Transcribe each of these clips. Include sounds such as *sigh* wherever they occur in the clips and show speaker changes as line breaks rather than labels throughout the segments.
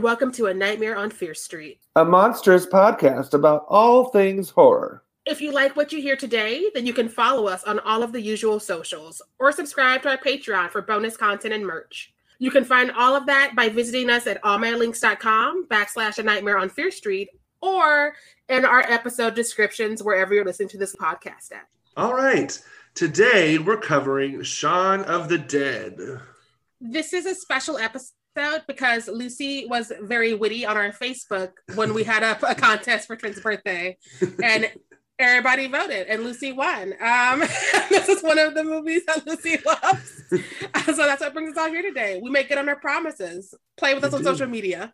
everyone, and welcome to A Nightmare on Fierce Street,
a monstrous podcast about all things horror.
If you like what you hear today, then you can follow us on all of the usual socials or subscribe to our Patreon for bonus content and merch. You can find all of that by visiting us at allmylinks.com backslash a nightmare on Fierce Street or in our episode descriptions wherever you're listening to this podcast at.
All right. Today we're covering Shaun of the Dead.
This is a special episode because Luci was very witty on our Facebook when we had up a contest for Trent's birthday. And *laughs* everybody voted and Luci won. Um, *laughs* this is one of the movies that Luci loves. *laughs* so that's what brings us all here today. We make good on our promises. Play with us on social media.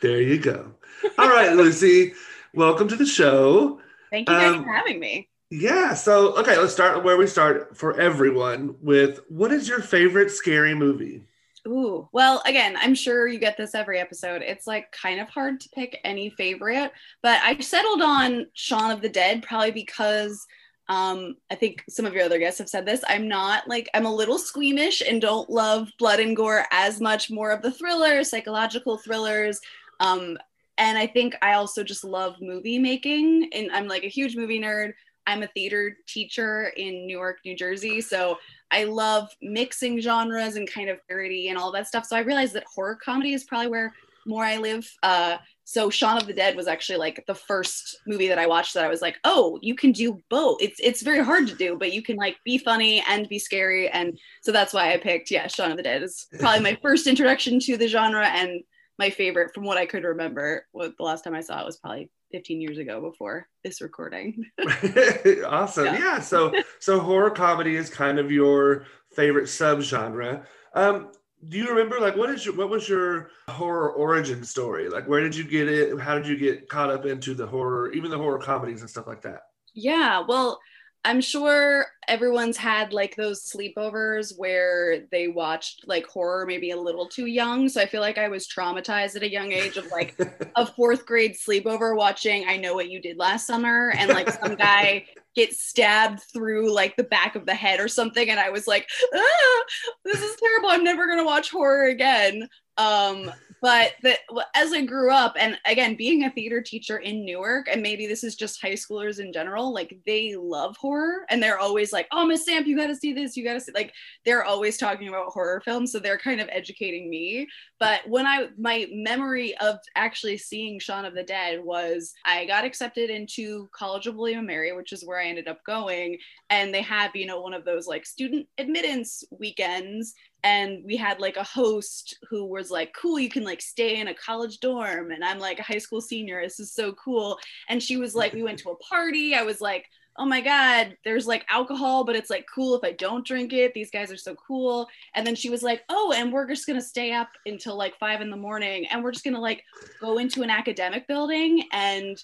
there you go. All right, Luci, welcome to the show.
Thank you guys um, for having me.
Yeah. So, okay, let's start where we start for everyone with what is your favorite scary movie?
Ooh, well, again, I'm sure you get this every episode. It's like kind of hard to pick any favorite, but I settled on Shaun of the Dead probably because um, I think some of your other guests have said this. I'm not like, I'm a little squeamish and don't love blood and gore as much, more of the thrillers, psychological thrillers. Um, and I think I also just love movie making, and I'm like a huge movie nerd. I'm a theater teacher in Newark, New Jersey. So I love mixing genres and kind of parody and all that stuff. So I realized that horror comedy is probably where more I live. Uh, so Shaun of the Dead was actually like the first movie that I watched that I was like, oh, you can do both. It's it's very hard to do, but you can like be funny and be scary. And so that's why I picked, yeah, Shaun of the Dead is probably my *laughs* first introduction to the genre and my favorite from what I could remember. What the last time I saw it was probably 15 years ago before this recording. *laughs* *laughs*
awesome. Yeah. yeah. So so horror comedy is kind of your favorite subgenre. Um, do you remember like what is your what was your horror origin story? Like where did you get it? How did you get caught up into the horror, even the horror comedies and stuff like that?
Yeah, well, I'm sure everyone's had like those sleepovers where they watched like horror maybe a little too young. So I feel like I was traumatized at a young age of like *laughs* a fourth grade sleepover watching I Know What You Did Last Summer and like some guy *laughs* get stabbed through like the back of the head or something. And I was like, ah, this is terrible. I'm never going to watch horror again. Um, but the, as I grew up, and again, being a theater teacher in Newark, and maybe this is just high schoolers in general, like they love horror and they're always like, oh, Miss Samp, you got to see this, you got to see, like, they're always talking about horror films. So they're kind of educating me. But when I, my memory of actually seeing Shaun of the Dead was I got accepted into College of William and Mary, which is where I ended up going. And they had, you know, one of those like student admittance weekends and we had like a host who was like cool you can like stay in a college dorm and i'm like a high school senior this is so cool. And she was like we went to a party. I was like oh my god there's like alcohol but it's like cool if i don't drink it. These guys are so cool. And then she was like oh and we're just gonna stay up until like five in the morning and we're just gonna like go into an academic building and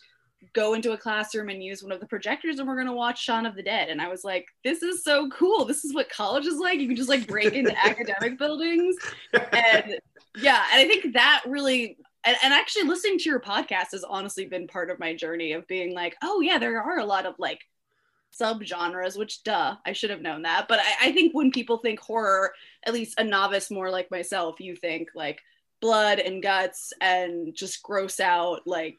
go into a classroom and use one of the projectors and we're going to watch Shaun of the Dead. And I was like, this is so cool. This is what college is like. You can just like break into *laughs* academic buildings. And yeah, and I think that really, and, and actually listening to your podcast has honestly been part of my journey of being like, oh yeah, there are a lot of like subgenres, which duh, I should have known that. But I, I think when people think horror, at least a novice more like myself, you think like blood and guts and just gross out like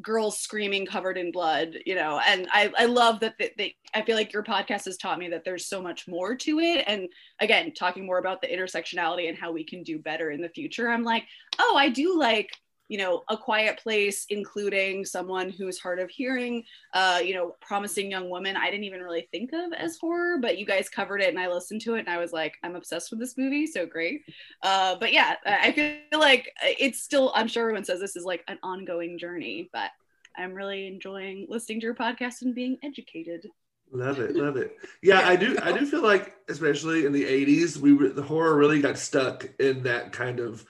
girls screaming covered in blood you know and i, I love that they, they, i feel like your podcast has taught me that there's so much more to it. And again talking more about the intersectionality and how we can do better in the future i'm like oh i do like you know a quiet place including someone who's hard of hearing uh you know promising young woman i didn't even really think of as horror but you guys covered it and i listened to it and i was like i'm obsessed with this movie so great uh but yeah i feel like it's still i'm sure everyone says this is like an ongoing journey but i'm really enjoying listening to your podcast and being educated
Love it, love it. Yeah, I do. I do feel like, especially in the '80s, we were, the horror really got stuck in that kind of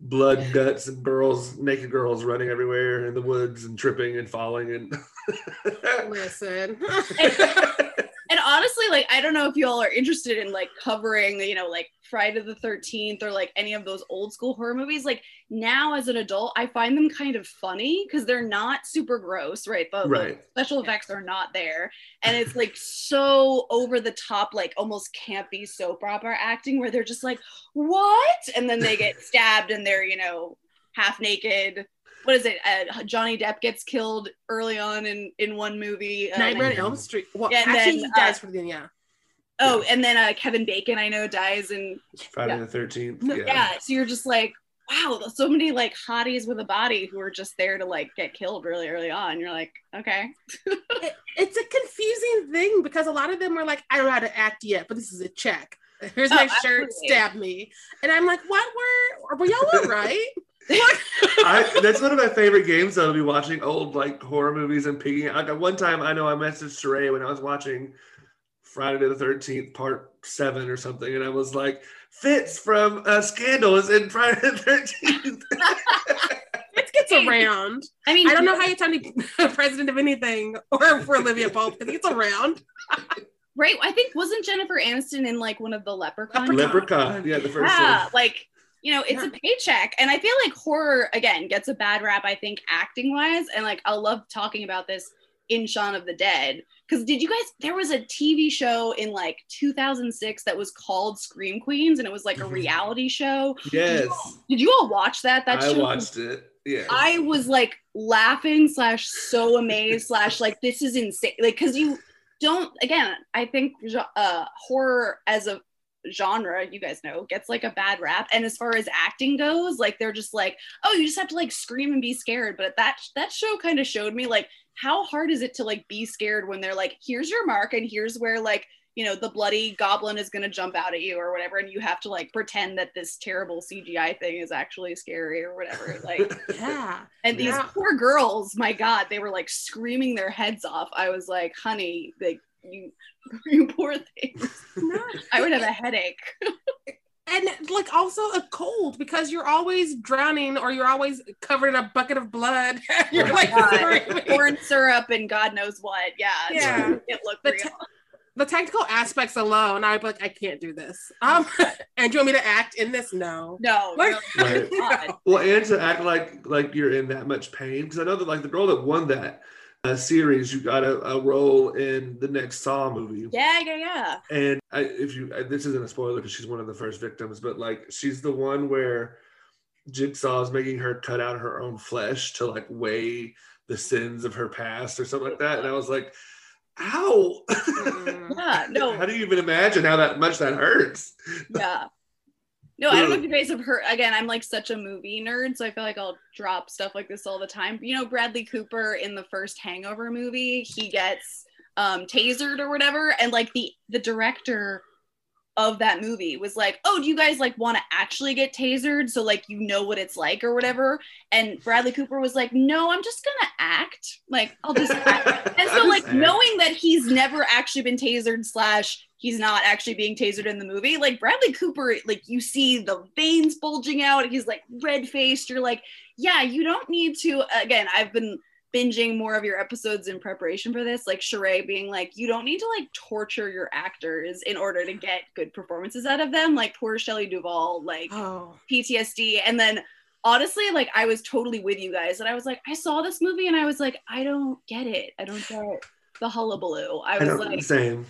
blood guts and girls naked girls running everywhere in the woods and tripping and falling and
listen *laughs* *laughs*
honestly, like I don't know if y'all are interested in like covering, you know, like Friday the 13th or like any of those old school horror movies. Like now as an adult, I find them kind of funny because they're not super gross, right? The,
Right.
the special effects are not there. And it's like *laughs* so over the top, like almost campy soap opera acting where they're just like, what? And then they get *laughs* stabbed and they're, you know, half naked. What is it? Uh, Johnny Depp gets killed early on in in one movie. uh,
Nightmare on Elm Street. Well,
Yeah,
actually,
then,
he dies
uh,
for the yeah.
Oh, and then uh, Kevin Bacon, I know, dies, in
Friday
Yeah.
the Thirteenth. Yeah.
yeah. so you're just like, wow, so many like hotties with a body who are just there to like get killed really early on. You're like, okay, *laughs*
It- it's a confusing thing because a lot of them are like, I don't know how to act yet, but this is a check. *laughs* Here's
Oh,
my shirt,
absolutely.
stab me. And I'm like, what were, were y'all all right? *laughs*
I, that's one of my favorite games though to be watching old like horror movies and picking like at one time I know I messaged Sharai when I was watching Friday the thirteenth part seven or something and I was like Fitz from uh, Scandal is in Friday the thirteenth *laughs*
it gets around.
I mean,
I don't know how you tell me *laughs* president of anything or for Olivia Pope because it's around.
right? I think wasn't Jennifer Aniston in like one of the Leprechaun?
Leprechaun yeah the first
yeah,
one
like you know, it's a paycheck, and I feel like horror again gets a bad rap. I think acting wise, and like I love talking about this in Shaun of the Dead because did you guys? There was a TV show in like 2006 that was called Scream Queens, and it was like a
Mhm.
reality show.
yes
Did you all watch that? That
I
show
watched it yeah
I was like laughing slash so amazed slash like this is insane like because you don't again I think uh horror as a genre you guys know gets like a bad rap and as far as acting goes like they're just like oh you just have to like scream and be scared but that that show kind of showed me like how hard is it to like be scared when they're like here's your mark and here's where like you know the bloody goblin is going to jump out at you or whatever and you have to like pretend that this terrible cgi thing is actually scary or whatever like *laughs*
Yeah.
and these
Yeah.
poor girls, my God, they were like screaming their heads off. I was like, honey, like you, *laughs* you poor things. *laughs* I would have a headache.
And like also a cold because you're always drowning or you're always covered in a bucket of blood. *laughs* you're
Oh
like
God. Corn syrup and God knows what. Yeah.
Yeah.
It looked
The
real.
te- the technical aspects alone, I'd be like, I can't do this. Um, and do you want me to act in this? No.
no,
Like-
no,
Right.
God.
Well, and to act like like you're in that much pain, because I know that like the girl that won that uh, series, you got a, a role in the next Saw movie.
Yeah, yeah, yeah.
And I, if you, I, this isn't a spoiler because she's one of the first victims, but like she's the one where Jigsaw is making her cut out her own flesh to like weigh the sins of her past or something like that. And I was like, ow.
Mm. *laughs*
Yeah, no,
How do you even imagine how that much that hurts?
yeah. No, I don't know if you guys have heard. Again, I'm like such a movie nerd, so I feel like I'll drop stuff like this all the time. You know, Bradley Cooper in the first Hangover movie, he gets um, tasered or whatever, and like the the director of that movie was like, "Oh, do you guys like want to actually get tasered so like you know what it's like or whatever?" And Bradley Cooper was like, "No, I'm just gonna act. Like I'll just act." *laughs* And so, like, knowing that he's never actually been tasered, slash, he's not actually being tasered in the movie, like, Bradley Cooper, like, you see the veins bulging out. He's like red faced. You're like, yeah, you don't need to. Again, I've been binging more of your episodes in preparation for this, like Sharai being like, you don't need to like torture your actors in order to get good performances out of them. Like, poor Shelley Duvall, like,
Oh.
PTSD. And then honestly, like I was totally with you guys. And I was like, I saw this movie and I was like, I don't get it. I don't get the hullabaloo. I
I
was
don't,
like,
same.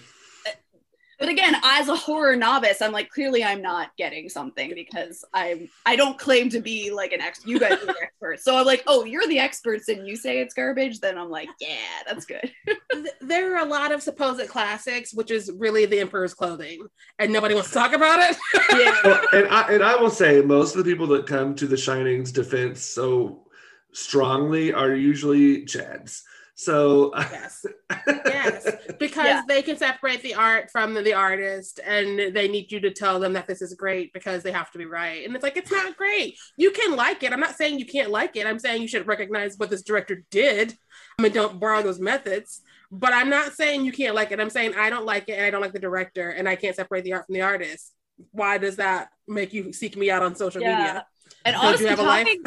But again, as a horror novice, I'm like, clearly I'm not getting something because I'm I don't claim to be like an ex you guys are the *laughs* experts. So I'm like, oh, you're the experts and you say it's garbage, then I'm like, yeah, that's good. *laughs*
There are a lot of supposed classics, which is really the Emperor's Clothing, and nobody wants to talk about it.
Yeah. *laughs*
Well, and I and I will say most of the people that come to The Shining's defense so strongly are usually Chads. So
yes, *laughs* yes, because
Yeah.
they can separate the art from the, the artist, and they need you to tell them that this is great because they have to be right. And it's like it's not great. You can like it. I'm not saying you can't like it. I'm saying you should recognize what this director did. I mean, don't borrow those methods. But I'm not saying you can't like it. I'm saying I don't like it, and I don't like the director, and I can't separate the art from the artist. Why does that make you seek me out on social
Yeah.
media?
And
Don't you
honestly,
have a life?
talking,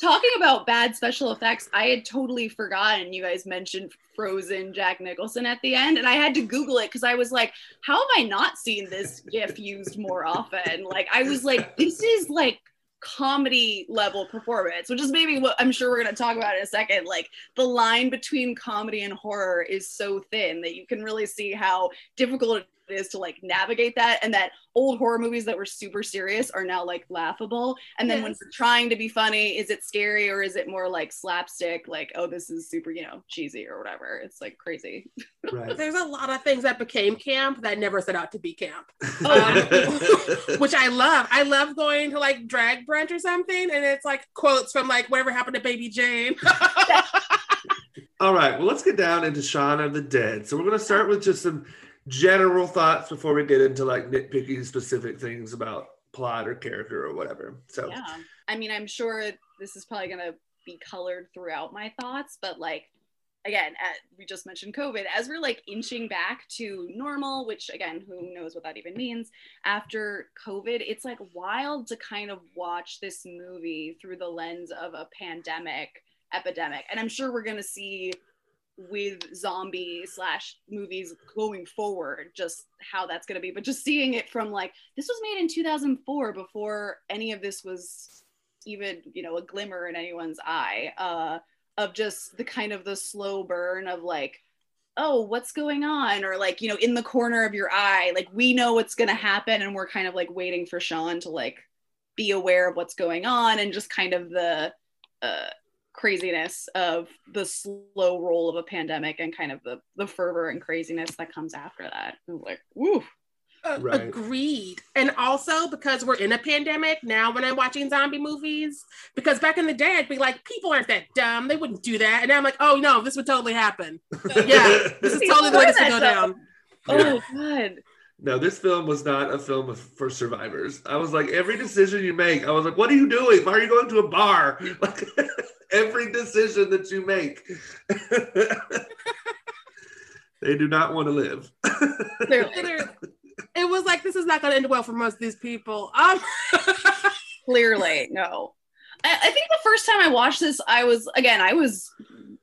talking about bad special effects, I had totally forgotten you guys mentioned Frozen Jack Nicholson at the end, and I had to Google it because I was like, how have I not seen this GIF used more often? Like, I was like, this is like comedy level performance, which is maybe what I'm sure we're going to talk about in a second. Like the line between comedy and horror is so thin that you can really see how difficult it is to like navigate that and that old horror movies that were super serious are now like laughable. And then yes. when you're trying to be funny is it scary or is it more like slapstick like oh this is super you know cheesy or whatever? It's like crazy.
Right. There's a lot of things that became camp that never set out to be camp. *laughs* Um, *laughs* which i love. I love going to like drag brunch or something and it's like quotes from like whatever happened to baby jane. *laughs*
All right. Well let's get down into shaun of the dead. So we're going to start with just some general thoughts before we get into like nitpicking specific things about plot or character or whatever. So
yeah, I mean, I'm sure this is probably gonna be colored throughout my thoughts, but like again, at, we just mentioned COVID, as we're like inching back to normal, which again, who knows what that even means after COVID, it's like wild to kind of watch this movie through the lens of a pandemic epidemic. And I'm sure we're going to see with zombie slash movies going forward just how that's going to be. But just seeing it from like this was made in 2004 before any of this was even you know a glimmer in anyone's eye uh of just the kind of the slow burn of like oh what's going on? Or like you know in the corner of your eye like we know what's going to happen and we're kind of like waiting for shaun to like be aware of what's going on and just kind of the uh craziness of the slow roll of a pandemic and kind of the the fervor and craziness that comes after that. like, woo.
Uh, right. Agreed. And also because we're in a pandemic now when I'm watching zombie movies, because back in the day I'd be like, people aren't that dumb. They wouldn't do that. And now I'm like, oh no, this would totally happen. *laughs* yeah, this is totally the way this would go down.
Oh god.
No, this film was not a film for survivors. I was like, every decision you make, I was like, what are you doing? Why are you going to a bar? Like, *laughs* every decision that you make. *laughs* they do not want to live.
it was like this is not going to end well for most of these people. Um. *laughs*
Clearly, no. I, I think the first time I watched this, I was again, I was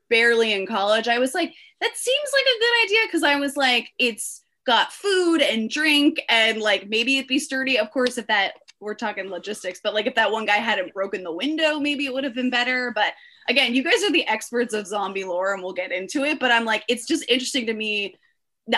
barely in college. I was like, that seems like a good idea because I was like, it's got food and drink and like maybe it'd be sturdy. Of course, if that we're talking logistics, but like if that one guy hadn't broken the window, maybe it would have been better. But again, you guys are the experts of zombie lore and we'll get into it. But I'm like, it's just interesting to me.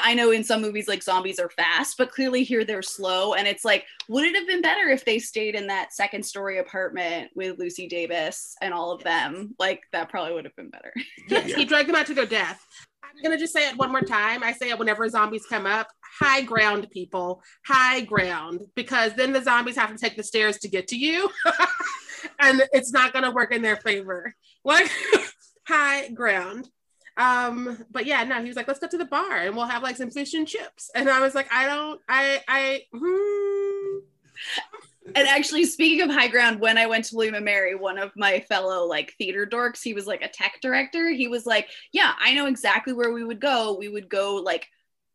I know in some movies like zombies are fast, but clearly here they're slow. And it's like, would it have been better if they stayed in that second story apartment with Lucy Davis and all of them? Like that probably would have been better.
yes, yeah. he dragged them out to their death. I'm gonna just say it one more time. I say it whenever zombies come up. High ground, people. High ground, because then the zombies have to take the stairs to get to you, *laughs* and it's not gonna work in their favor. Like *laughs* high ground. Um, but yeah, no, he was like, let's go to the bar and we'll have like some fish and chips. And I was like, I don't, I, I. Hmm
and actually speaking of high ground when i went to and mary one of my fellow like theater dorks he was like a tech director he was like yeah i know exactly where we would go we would go like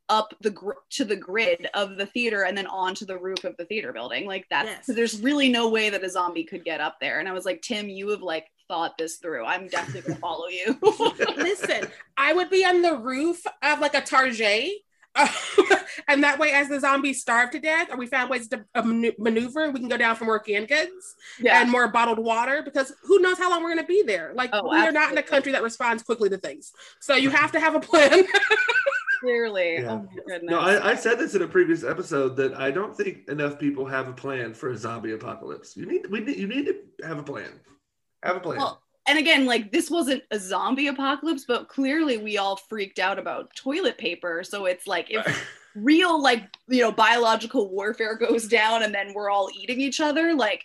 up the gr- to the grid of the theater and then onto the roof of the theater building like that yes. there's really no way that a zombie could get up there and i was like tim you have like thought this through i'm definitely gonna follow you *laughs* *laughs*
listen i would be on the roof of like a target *laughs* and that way, as the zombies starve to death, or we found ways to uh, maneuver, we can go down for more canned goods yeah. and more bottled water because who knows how long we're going to be there. Like, oh, we absolutely. are not in a country that responds quickly to things. So you have to have a plan.
Clearly. Yeah. Oh
no, I, I, said this in a previous episode that I don't think enough people have a plan for a zombie apocalypse. You need, we need, you need to have a plan. Have a plan. Well,
and again, like this wasn't a zombie apocalypse, but clearly we all freaked out about toilet paper. So it's like if *laughs* real, like, you know, biological warfare goes down and then we're all eating each other, like,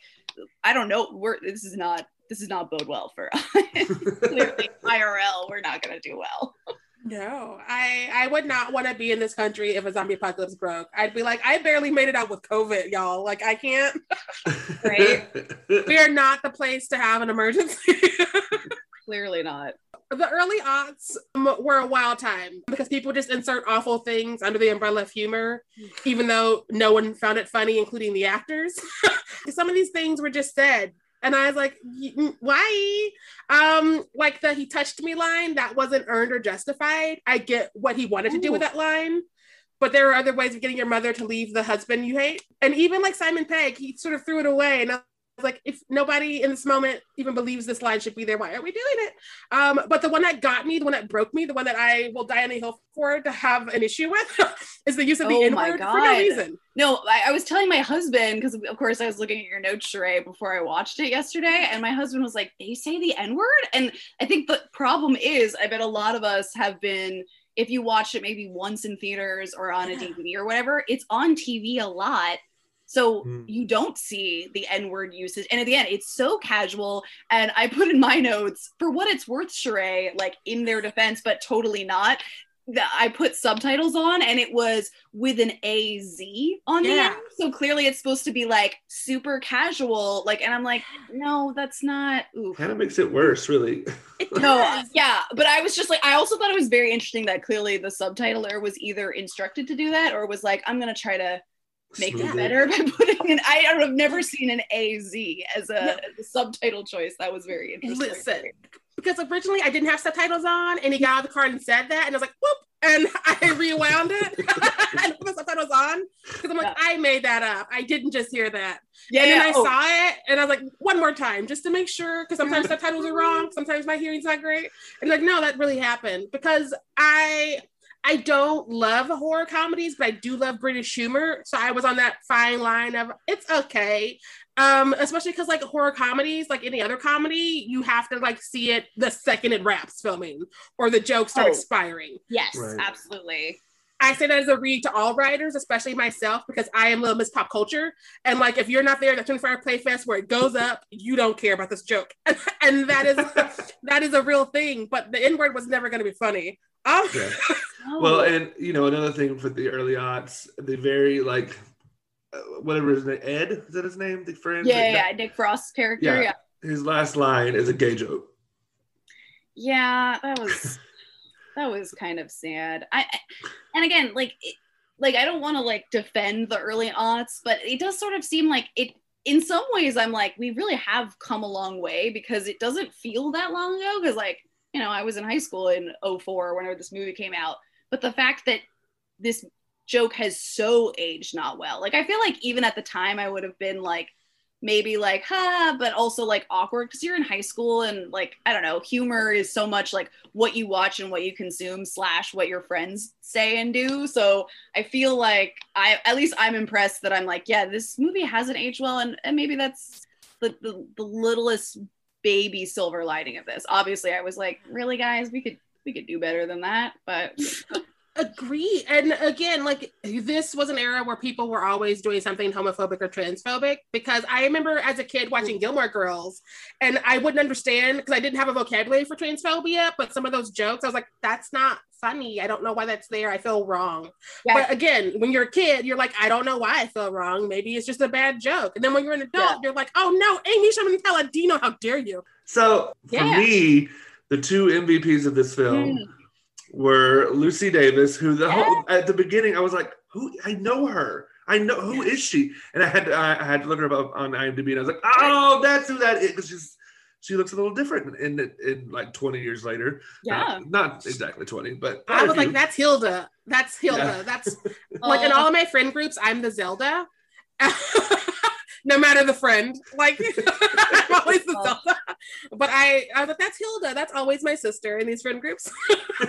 I don't know, we're this is not this is not bode well for us. *laughs* clearly, *laughs* IRL, we're not gonna do well.
No, I I would not want to be in this country if a zombie apocalypse broke. I'd be like, I barely made it out with COVID, y'all. Like, I can't. *laughs* right? we are not the place to have an emergency. *laughs*
Clearly not.
The early aughts um, were a wild time because people just insert awful things under the umbrella of humor, even though no one found it funny, including the actors. *laughs* Some of these things were just said And I was like, mm, why? Um, like the he touched me line, that wasn't earned or justified. I get what he wanted Ooh. to do with that line, but there are other ways of getting your mother to leave the husband you hate. And even like Simon Pegg, he sort of threw it away. And I like, if nobody in this moment even believes this line should be there, why are we doing it? Um, but the one that got me, the one that broke me, the one that I will die on a hill for to have an issue with *laughs* is the use of the oh N word for no reason.
No, I, I was telling my husband, because of course I was looking at your notes, Sharai, before I watched it yesterday. And my husband was like, they say the N word? And I think the problem is, I bet a lot of us have been if you watch it maybe once in theaters or on a DVD or whatever, it's on TV a lot. So mm. you don't see the N word usage. And at the end, it's so casual. And I put in my notes, for what it's worth, Sharai, like in their defense, but totally not. I put subtitles on and it was with an A Z on yeah. the end. So clearly it's supposed to be like super casual. Like, and I'm like, no, that's not.
Kind of makes it worse, really. *laughs*
no, yeah. But I was just like, I also thought it was very interesting that clearly the subtitler was either instructed to do that or was like, I'm going to try to make it better by *laughs* putting an I I've never seen an AZ as a, no. as a subtitle choice. That was very interesting.
Listen, because originally I didn't have subtitles on, and he got out of the car and said that, and I was like, whoop, and *laughs* I rewound it *laughs* and put the subtitles on because I'm like, yeah. I made that up. I didn't just hear that. Yeah, and then I oh. saw it, and I was like, one more time, just to make sure, because sometimes mm-hmm. subtitles are wrong, sometimes my hearing's not great, and like, no, that really happened because I I don't love horror comedies, but I do love British humor. So I was on that fine line of it's okay. Um, especially because like horror comedies, like any other comedy, you have to like see it the second it wraps filming or the jokes start oh, expiring.
Yes, right. absolutely.
I say that as a read to all writers, especially myself, because I am Little Miss Pop Culture. And like, if you're not there at the 24 Hour Playfest where it goes up, you don't care about this joke, *laughs* and that is *laughs* that is a real thing. But the N word was never going to be funny. Um,
yeah. *laughs* Well, and you know another thing for the early aughts, the very like uh, whatever his name, Ed is that his name? The friend.
Yeah, yeah, yeah. Nick Frost's character. Yeah.
yeah. His last line is a gay joke.
Yeah, that was *laughs* that was kind of sad. I and again, like it, like I don't want to like defend the early aughts, but it does sort of seem like it in some ways I'm like we really have come a long way because it doesn't feel that long ago because like you know, I was in high school in 04 whenever this movie came out. But the fact that this joke has so aged not well. Like I feel like even at the time I would have been like maybe like ha but also like awkward because you're in high school and like i don't know humor is so much like what you watch and what you consume slash what your friends say and do so i feel like i at least i'm impressed that i'm like yeah this movie hasn't aged well and, and maybe that's the, the, the littlest baby silver lining of this. Obviously, I was like, really, guys, we could we could do better than that, but. *laughs*
agree. And again like this was an era where people were always doing something homophobic or transphobic because i remember as a kid watching gilmore girls and i wouldn't understand because i didn't have a vocabulary for transphobia but some of those jokes i was like that's not funny. I don't know why that's there. I feel wrong. Yeah. but again when you're a kid you're like i don't know why i feel wrong. Maybe it's just a bad joke. And then when you're an adult yeah. you're like oh no amy sherman palladino how dare you.
So for me the two mvps of this film mm were Lucy Davis, who the yeah. whole at the beginning I was like, who I know her. I know who is she? And I had to, I had to look her up on IMDb, and I was like, oh, that's who that is. Because she's she looks a little different in, in, in like 20 years later.
Yeah,
not, not exactly 20, but
I was like, that's Hilda. That's Hilda. Yeah. That's *laughs* like in uh, all of my friend groups, I'm the Zelda. *laughs* no matter the friend. Like *laughs* *laughs* I'm always the Zelda. But I, I was like, that's Hilda. That's always my sister in these friend groups. *laughs*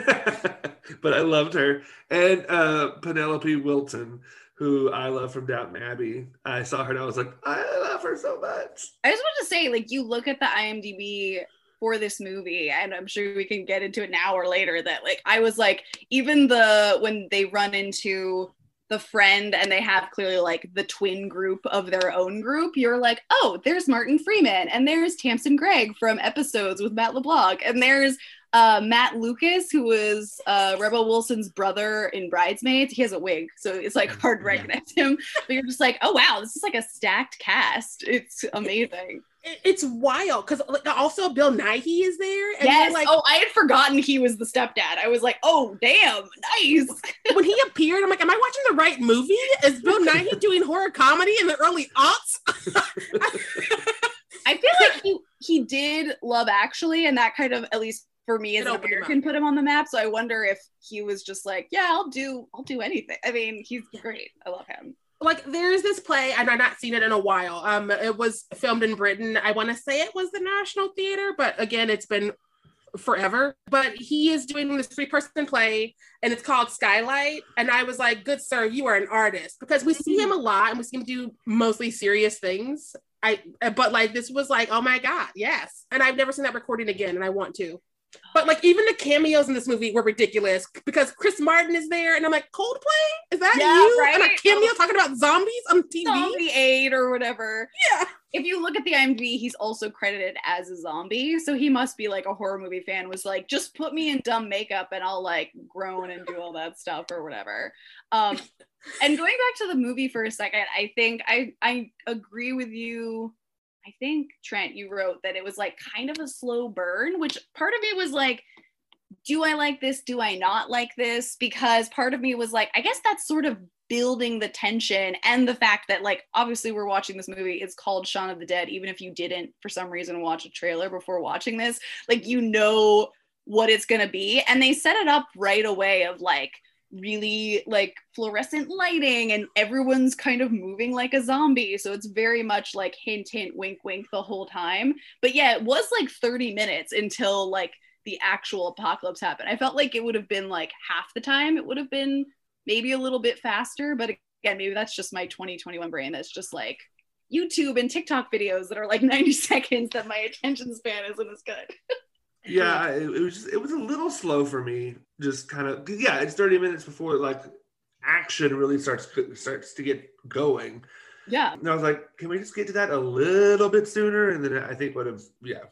but I loved her. And uh, Penelope Wilton, who I love from Downton Abbey. I saw her and I was like, I love her so much.
I just want to say, like, you look at the IMDb for this movie and i'm sure we can get into it now or later that like i was like even the when they run into the friend and they have clearly like the twin group of their own group, you're like, oh, there's Martin Freeman and there's Tamsin Greig from episodes with Matt LeBlanc and there's uh, Matt Lucas, who was uh, Rebel Wilson's brother in Bridesmaids. He has a wig, so it's like hard to recognize him. But you're just like, oh wow, this is like a stacked cast. It's amazing
it's wild because also Bill Nighy is there.
And yes. Like, oh, I had forgotten he was the stepdad. I was like, oh, damn, nice. *laughs*
when he appeared, I'm like, am I watching the right movie? Is Bill Nighy *laughs* doing horror comedy in the early aughts? *laughs*
I feel like he he did Love Actually, and that kind of at least for me as an
him
American put him on the map. So I wonder if he was just like, yeah, I'll do, I'll do anything. I mean, he's great. I love him.
Like there's this play and i've not seen it in a while. Um it was filmed in britain. I want to say it was the national theater but again it's been forever. But he is doing this three person play and it's called skylight. And i was like good sir you are an artist. Because we see him a lot and we see him do mostly serious things. I but like this was like oh my god yes. And i've never seen that recording again and i want to but like even the cameos in this movie were ridiculous because Chris Martin is there, and I'm like, Coldplay, is that
Yeah,
you?
right?
And a cameo talking about zombies on TV.
Zombie Aid or whatever.
Yeah.
If you look at the IMDb, he's also credited as a zombie. So he must be like a horror movie fan, was like, just put me in dumb makeup and I'll like groan and do all that stuff or whatever. Um, and going back to the movie for a second, I think I, I agree with you. I think Trent, you wrote that it was like kind of a slow burn, which part of me was like, do I like this? Do I not like this? Because part of me was like, I guess that's sort of building the tension and the fact that, like, obviously we're watching this movie. It's called Shaun of the Dead. Even if you didn't, for some reason, watch a trailer before watching this, like, you know what it's going to be. And they set it up right away of like, really like fluorescent lighting and everyone's kind of moving like a zombie. So it's very much like hint hint wink wink the whole time. But yeah it was like 30 minutes until like the actual apocalypse happened. I felt like it would have been like half the time. It would have been maybe a little bit faster. But again maybe that's just my 2021 brain that's just like youtube and tiktok videos that are like *laughs* 90 seconds that my attention span isn't as good *laughs*
Yeah, it, it was just, it was a little slow for me. Just kind of yeah, it's 30 minutes before like action really starts starts to get going.
yeah
And I was like, can we just get to that a little bit sooner? And then I think would have yeah.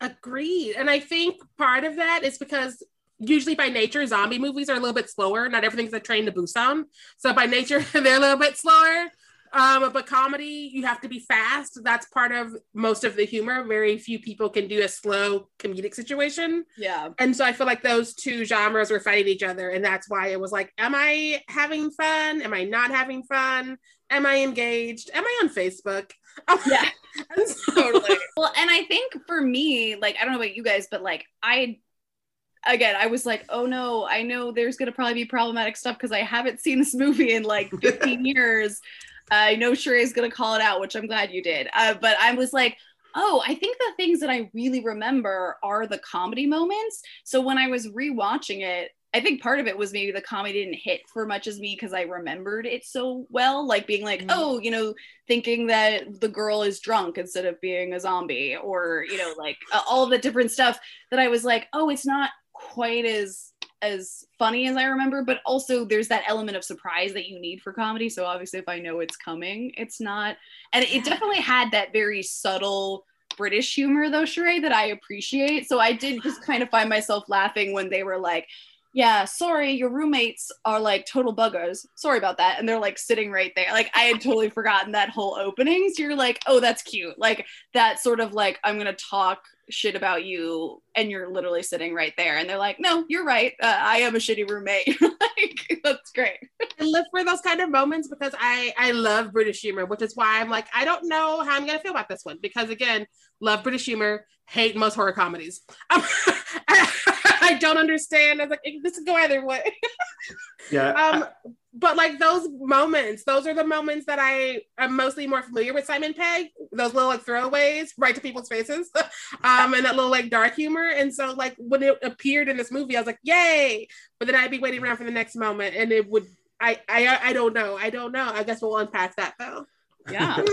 Agreed. And I think part of that is because usually by nature, zombie movies are a little bit slower. Not everything's a train to Busan. So by nature, *laughs* they're a little bit slower. Um, but comedy, you have to be fast. That's part of most of the humor. Very few people can do a slow comedic situation.
yeah
And so I feel like those two genres were fighting each other. And that's why it was like, am I having fun? Am I not having fun? Am I engaged? Am I on Facebook? *laughs*
Yeah. Totally. *laughs* Well, and I think for me, like, I don't know about you guys, but like, I, again, I was like, oh no, I know there's going to probably be problematic stuff because I haven't seen this movie in like 15 *laughs* years. I know Sharai is going to call it out, which I'm glad you did. Uh, but I was like, oh, I think the things that I really remember are the comedy moments. So when I was rewatching it, I think part of it was maybe the comedy didn't hit for much as me because I remembered it so well, like being like,
Mhm.
oh, you know, thinking that the girl is drunk instead of being a zombie, or you know, like uh, all the different stuff that I was like, oh, it's not quite as as funny as I remember, but also there's that element of surprise that you need for comedy. So obviously, if I know it's coming, it's not, and it definitely had that very subtle. British humor though, Sharai, that I appreciate. So I did just kind of find myself laughing when they were like, yeah, sorry, your roommates are like total buggers. Sorry about that. And they're like sitting right there. Like I had totally forgotten that whole opening. So you're like, oh, that's cute. Like that sort of like, I'm going to talk shit about you. And you're literally sitting right there. And they're like, no, you're right. Uh, I am a shitty roommate. *laughs* like, that's great.
I live for those kind of moments because I I love British humor, which is why I'm like I don't know how I'm gonna feel about this one because again, love British humor, hate most horror comedies. *laughs* I, don't understand. I was like this could go either way.
Yeah.
Um, but like those moments, those are the moments that I am mostly more familiar with Simon Pegg. Those little like throwaways right to people's faces, *laughs* um, and that little like dark humor. And so like when it appeared in this movie, I was like, yay! But then I'd be waiting around for the next moment, and it would. I I I don't know. I don't know. I guess we'll unpack that though.
Yeah.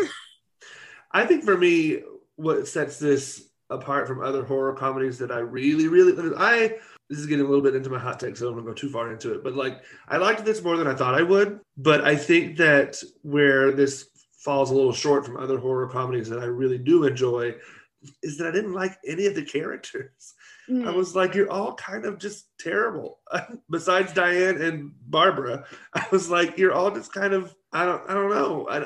*laughs*
I think for me, what sets this apart from other horror comedies that I really, really, I this is getting a little bit into my hot take, so I don't want to go too far into it. But like, I liked this more than I thought I would. But I think that where this falls a little short from other horror comedies that I really do enjoy is that I didn't like any of the characters. I
Mm.
was like, you're all kind of just terrible. *laughs* Besides Diane and Barbara, I was like, you're all just kind of I don't I don't know. I,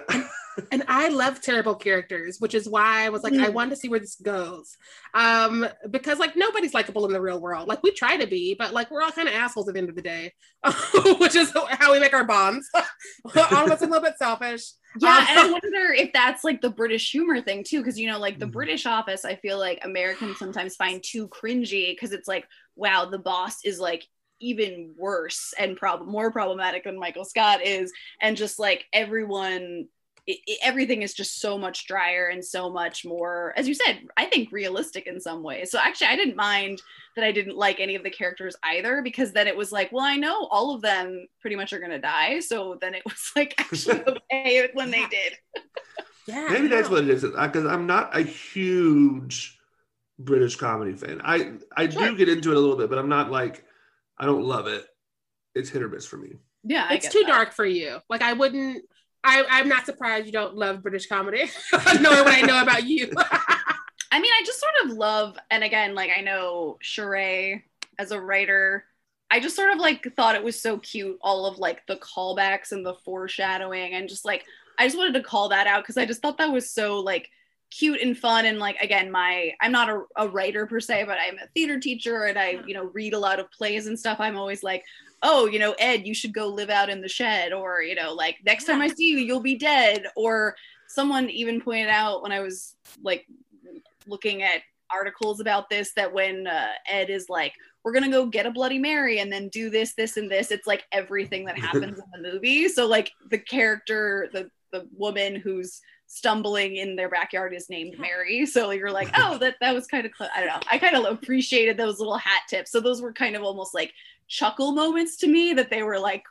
and I love terrible characters, which is why I was like, mm. I wanted to see where this goes. Um, because like nobody's likable in the real world. Like we try to be, but like we're all kind of assholes at the end of the day, *laughs* which is how we make our bonds. *laughs* all of us a little bit selfish.
Yeah, um, and I *laughs* wonder if that's like the British humor thing too, because you know, like the mm. British office, I feel like Americans sometimes find too cringy because it's like, wow, the boss is like even worse and prob- more problematic than Michael Scott is, and just like everyone it, it, everything is just so much drier and so much more, as you said, I think realistic in some ways. So actually, I didn't mind that I didn't like any of the characters either, because then it was like, well, I know all of them pretty much are going to die. So then it *laughs* was like actually *laughs* okay when they did.
yeah. Maybe that's what it is. Because uh, I'm not a huge British comedy fan. I, I sure. do get into it a little bit, but I'm not like, I don't love it. It's hit or miss for me.
Yeah,
it's too that. dark for you. Like I wouldn't I, I'm not surprised you don't love British comedy, *laughs* knowing what I know about you. *laughs*
I mean, I just sort of love, and again, like I know Sharai as a writer, I just sort of like thought it was so cute, all of like the callbacks and the foreshadowing, and just like I just wanted to call that out because I just thought that was so like cute and fun and like again my i'm not a, a, writer per se but i'm a theater teacher and i you know read a lot of plays and stuff i'm always like oh, you know, Ed, you should go live out in the shed, or, you know, like next time I see you, you'll be dead. Or someone even pointed out when I was like looking at articles about this that when uh, Ed is like, we're gonna go get a Bloody Mary and then do this, this, and this, it's like everything that *laughs* happens in the movie. So, like, the character, the the woman who's stumbling in their backyard is named Mary. *laughs* So you're like, *laughs* oh, that that was kind of cl-. I don't know. I kind of appreciated those little hat tips. So those were kind of almost like chuckle moments to me that they were like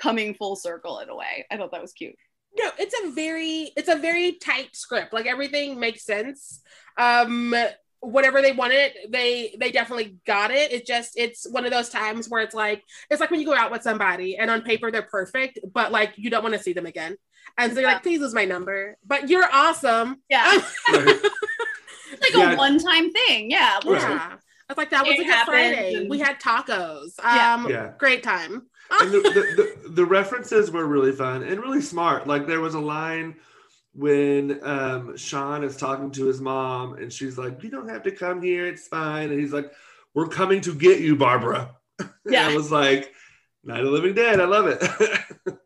coming full circle in a way. I thought that was cute.
No, it's a very it's a very tight script. Like everything makes sense. Um whatever they wanted, they they definitely got it. It just it's one of those times where it's like it's like when you go out with somebody and on paper they're perfect, but like you don't want to see them again. And so you're yeah. like, please lose my number. But you're awesome.
Yeah. *laughs* like yeah. a one-time thing. Yeah.
Yeah. I was like, that was it a good Friday. And... We had tacos. Um, yeah. Great time.
and the, the, the, the, references were really fun and really smart. Like there was a line when um, Shaun is talking to his mom and she's like, you don't have to come here. It's fine. And he's like, we're coming to get you, Barbara. *laughs* Yeah. I was like, Night of Living Dead. I love it. *laughs*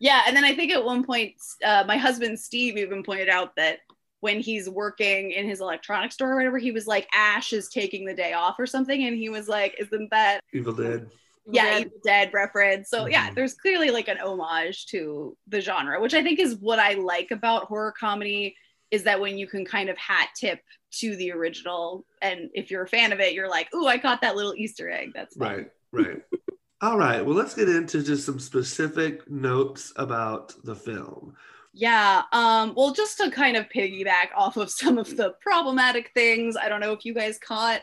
yeah. And then I think at one point, uh, my husband, Steve, even pointed out that when he's working in his electronics store or whatever, he was like, Ash is taking the day off or something. And he was like, Isn't that
Evil Dead?
Yeah, Evil Dead reference. So, mm-hmm. yeah, there's clearly like an homage to the genre, which I think is what I like about horror comedy is that when you can kind of hat tip to the original. And if you're a fan of it, you're like, Oh, I caught that little Easter egg. That's
fun. right, right. All right. Well, let's get into just some specific notes about the film.
Yeah. Um, well, just to kind of piggyback off of some of the problematic things, I don't know if you guys caught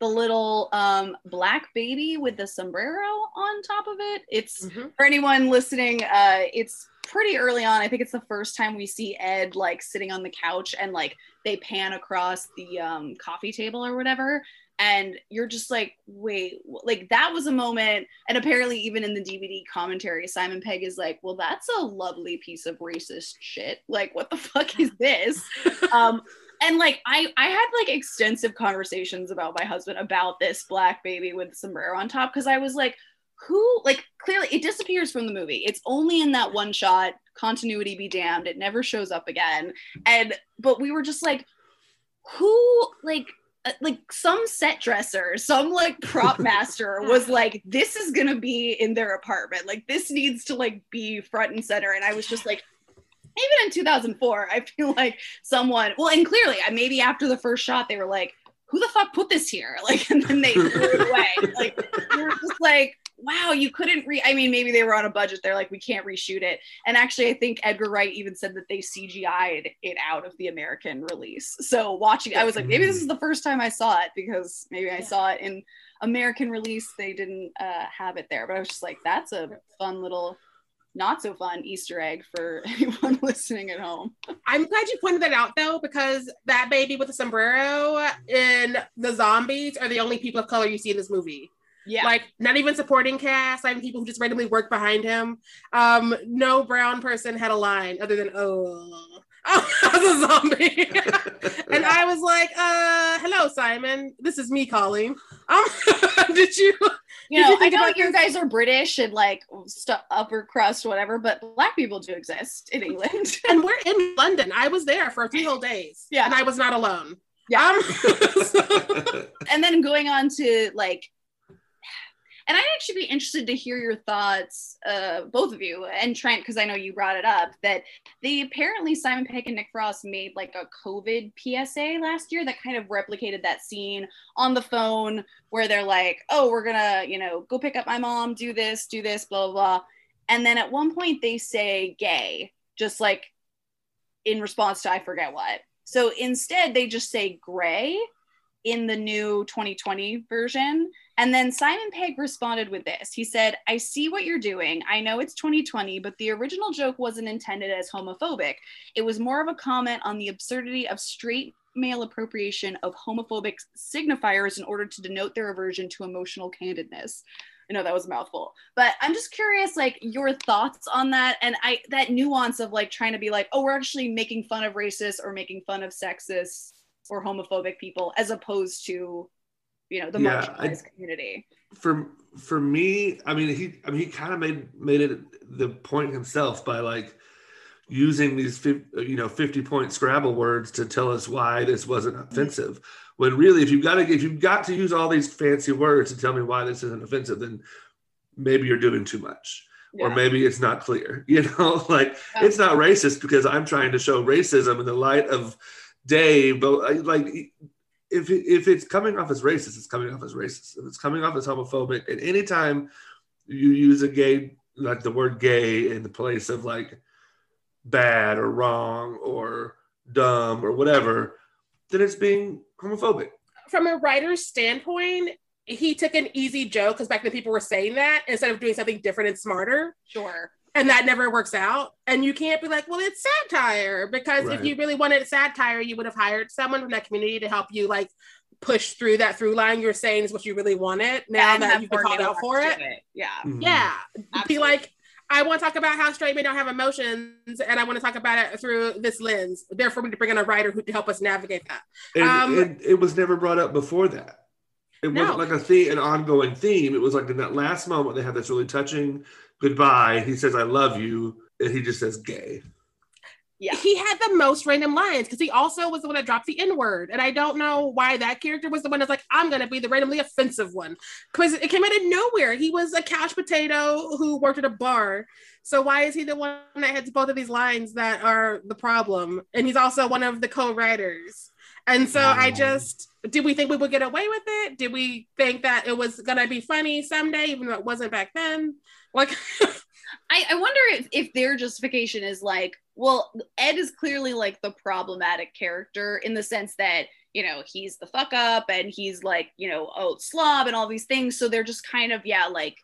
the little um, black baby with the sombrero on top of it. It's mm-hmm. for anyone listening, uh, it's pretty early on. I think it's the first time we see Ed like sitting on the couch and like they pan across the um, coffee table or whatever and you're just like wait like that was a moment. And apparently even in the dvd commentary simon pegg is like well that's a lovely piece of racist shit. Like what the *laughs* fuck is this? *laughs* Um and like i i had like extensive conversations about my husband about this black baby with sombrero on top because i was like who like clearly it disappears from the movie. It's only in that one shot. Continuity be damned. It never shows up again. And but we were just like who like Uh, like some set dresser, some like prop *laughs* master was like, this is gonna be in their apartment. Like this needs to like be front and center. And I was just like, even in 2004, I feel like someone, well, and clearly, I maybe after the first shot, they were like, who the fuck put this here? *laughs* Like, and then they threw it away. Like, we were just like, wow, you couldn't re. I mean, maybe they were on a budget. They're like, we can't reshoot it. And actually, I think Edgar Wright even said that they CGI'd it out of the American release. So watching, I was like, maybe this is the first time I saw it because maybe I saw it in American release. They didn't uh, have it there, but I was just like, that's a fun little not so fun Easter egg for *laughs* anyone listening at home.
I'm glad you pointed that out though, because that baby with the sombrero and the zombies are the only people of color you see in this movie.
Yeah.
Like not even supporting cast, not even people who just randomly work behind him. Um, no brown person had a line other than oh *laughs* as a zombie. *laughs* and I was like, uh, hello, Simon. This is me calling. Um, *laughs* did you
You know,
you
I know you guys are British and like stu- upper crust, whatever, but black people do exist in England.
and we're in London. I was there for three whole days.
Yeah.
And I was not alone.
Yeah.
Um, so-
and then going on to like and i'd actually be interested to hear your thoughts uh both of you and trent because i know you brought it up that they apparently simon pegg and nick frost made like a covid psa last year that kind of replicated that scene on the phone where they're like oh we're gonna you know go pick up my mom do this do this blah blah blah and then at one point they say gay just like in response to i forget what so instead they just say gray in the new 2020 version. And then Simon Pegg responded with this. He said, I see what you're doing. I know it's 2020, but the original joke wasn't intended as homophobic. It was more of a comment on the absurdity of straight male appropriation of homophobic signifiers in order to denote their aversion to emotional candidness. I know that was a mouthful, but I'm just curious, like your thoughts on that, and I that nuance of like trying to be like, oh, we're actually making fun of racists or making fun of sexist or homophobic people as opposed to you know the
Yeah, I-
community
for for me, I mean, he I mean he kind of made made it the point himself by like using these you know 50 point Scrabble words to tell us why this wasn't mm-hmm. offensive. When really, if you've got to if you've got to use all these fancy words to tell me why this isn't offensive, then maybe you're doing too much. Or maybe it's not clear, *laughs* you know, like
Yeah.
it's not racist because I'm trying to show racism in the light of day, but like if if it's coming off as racist, it's coming off as racist. If it's coming off as homophobic, and anytime you use a gay, like the word gay in the place of like bad or wrong or dumb or whatever, then it's being homophobic.
from a writer's standpoint, he took an easy joke because back then people were saying that instead of doing something different and smarter.
sure
And that never works out. And you can't be like, well, it's satire. Because
Right.
if you really wanted satire, you would have hired someone from that community to help you like push through that through line you're saying is what you really wanted now
And
that you've been called out for
to
it.
yeah
Mhm.
Yeah. Be like, I want to talk about how straight men don't have emotions, and I want to talk about it through this lens. Therefore, we need to bring in a writer who to help us navigate that.
And,
Um,
and it was never brought up before that. It
No.
wasn't like a theme, an ongoing theme. It was like in that last moment they had this really touching goodbye. He says, "I love you," and he just says, "Gay."
Yeah.
He had the most random lines because he also was the one that dropped the N word. And I don't know why that character was the one that's like, I'm going to be the randomly offensive one. Because it came out of nowhere. He was a couch potato who worked at a bar. So why is he the one that has both of these lines that are the problem? And he's also one of the co writers. And so I
Mm.
just, did we think we would get away with it? Did we think that it was going to be funny someday, even though it wasn't back then? Like, *laughs*
I, I wonder if, if their justification is like, well, Ed is clearly like the problematic character in the sense that, you know, he's the fuck up and he's like, you know, oh, slob and all these things. So they're just kind of, yeah, like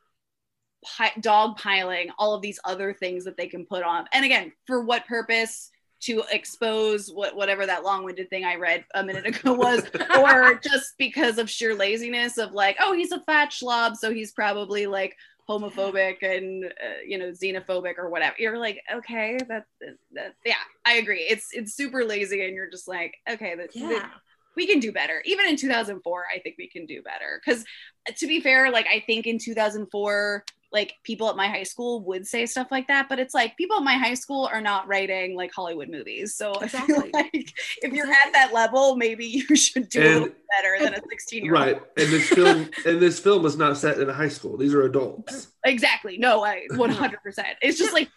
pi- dog piling all of these other things that they can put on. And again, for what purpose? To expose what whatever that long-winded thing I read a minute *laughs* ago was, or just because of sheer laziness of like, oh, he's a fat schlob, so he's probably like homophobic and uh, you know xenophobic or whatever. You're like okay that, that yeah i agree. It's it's super lazy and you're just like okay that, that- we can do better even in 2004 i think we can do better because uh, to be fair like i think in 2004 like people at my high school would say stuff like that but it's like people at my high school are not writing like hollywood movies so i feel
Exactly.
like *laughs* if you're at that level maybe you *laughs* should do a little better than a 16 year old
Right, and this film and this film is not set in a high school. These are adults. *laughs*
Exactly. No, I 100%. It's just like,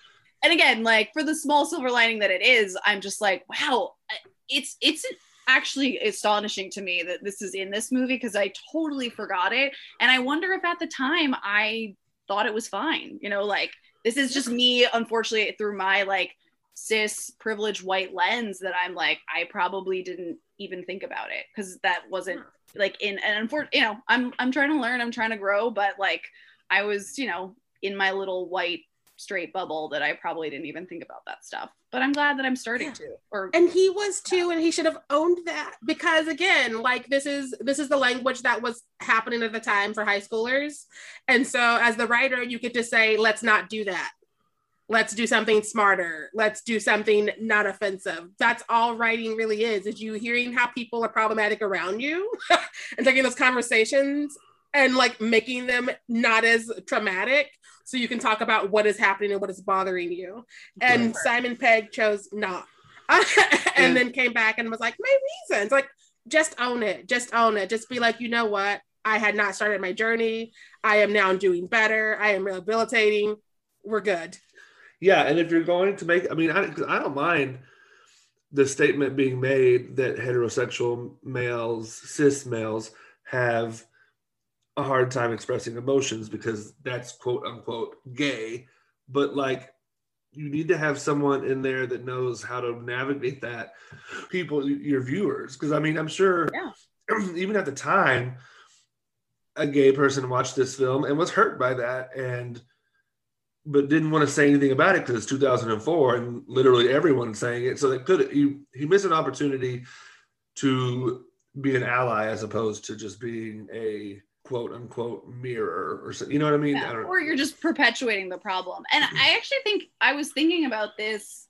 and again, like for the small silver lining that it is, I'm just like, wow, it's it's actually astonishing to me that this is in this movie because I totally forgot it, and I wonder if at the time I thought it was fine. You know, like this is just me, unfortunately, through my like cis privileged white lens that I'm like, I probably didn't even think about it because that wasn't like in and unfortunately, you know, I'm I'm trying to learn, I'm trying to grow, but like I was, you know, in my little white straight bubble that I probably didn't even think about that stuff. But I'm glad that I'm starting yeah. to. Or
and he was too, and he should have owned that because again, like this is this is the language that was happening at the time for high schoolers, and so as the writer, you get to say, let's not do that. Let's do something smarter. Let's do something not offensive. That's all writing really is. Is you hearing how people are problematic around you *laughs* and taking those conversations and like making them not as traumatic so you can talk about what is happening and what is bothering you. And. Simon Pegg chose not. *laughs* and yeah. then came back and was like, my reasons. Like, just own it. Just own it. Just be like, you know what? I had not started my journey. I am now doing better. I am rehabilitating. We're good.
Yeah. And if you're going to make, I mean, I, I don't mind the statement being made that heterosexual males, cis males, have a hard time expressing emotions because that's quote unquote gay. But like, you need to have someone in there that knows how to navigate that. People, your viewers, because I mean, I'm sure yeah. *clears throat* even at the time, a gay person watched this film and was hurt by that and but didn't want to say anything about it because it's 2004 and literally everyone's saying it so they could he, he missed an opportunity to be an ally as opposed to just being a quote unquote mirror or something. You know what I mean?
Yeah,
I
or you're just perpetuating the problem. And I actually think I was thinking about this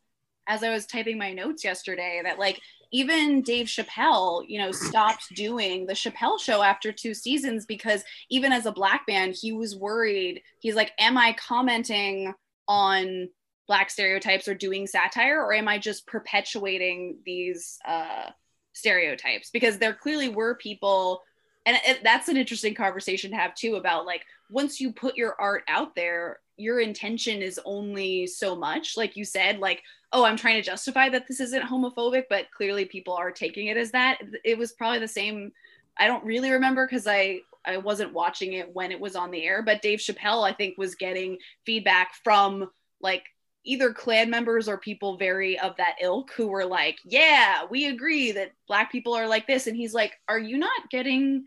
as I was typing my notes yesterday that like even Dave Chappelle, you know, *clears throat* stopped doing the Chappelle show after two seasons because even as a black man, he was worried. He's like, Am I commenting on black stereotypes or doing satire, or am I just perpetuating these uh, stereotypes? Because there clearly were people and it, that's an interesting conversation to have too about like once you put your art out there your intention is only so much like you said like oh i'm trying to justify that this isn't homophobic but clearly people are taking it as that it was probably the same i don't really remember because i i wasn't watching it when it was on the air but dave chappelle i think was getting feedback from like either Klan members or people very of that ilk who were like, yeah, we agree that black people are like this. And he's like, are you not getting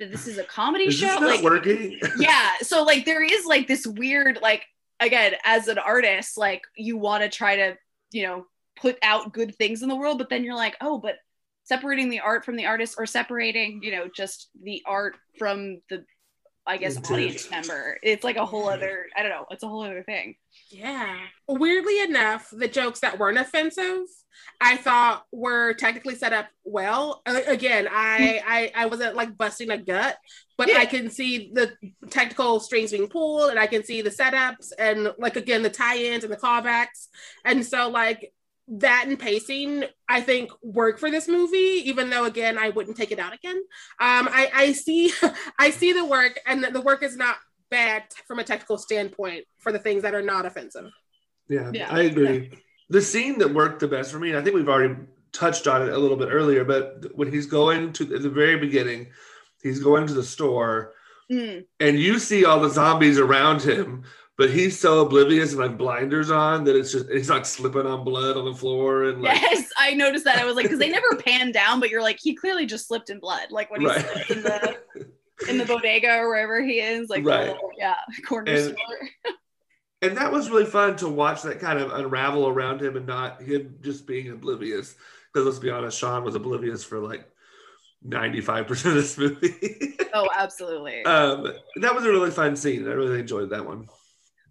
that this is a comedy
is
show?
like, working? *laughs*
yeah. So like there is like this weird, like, again, as an artist, like you want to try to, you know, put out good things in the world, but then you're like, oh, but separating the art from the artist or separating, you know, just the art from the I guess Intent. audience member. It's like a whole other, I don't know, it's a whole other thing.
Yeah. Weirdly enough, the jokes that weren't offensive, I thought were technically set up well. Again, I hmm. I, I wasn't like busting a gut, but yeah. I can see the technical strings being pulled and I can see the setups and like again the tie-ins and the callbacks. And so like that and pacing i think work for this movie even though again i wouldn't take it out again um i i see *laughs* i see the work and the work is not bad from a technical standpoint for the things that are not offensive
yeah, yeah. i agree yeah. the scene that worked the best for me i think we've already touched on it a little bit earlier but when he's going to at the very beginning he's going to the store mm. and you see all the zombies around him but he's so oblivious and like blinders on that it's just he's like slipping on blood on the floor and like
yes i noticed that. I was like because they never pan down but you're like he clearly just slipped in blood like when he's right. in the in the bodega or wherever he is like right. Yeah corner and, store.
and that was really fun to watch that kind of unravel around him and not him just being oblivious because let's be honest shaun was oblivious for like 95% of this movie.
Oh absolutely. *laughs*
Um that was a really fun scene. I really enjoyed that one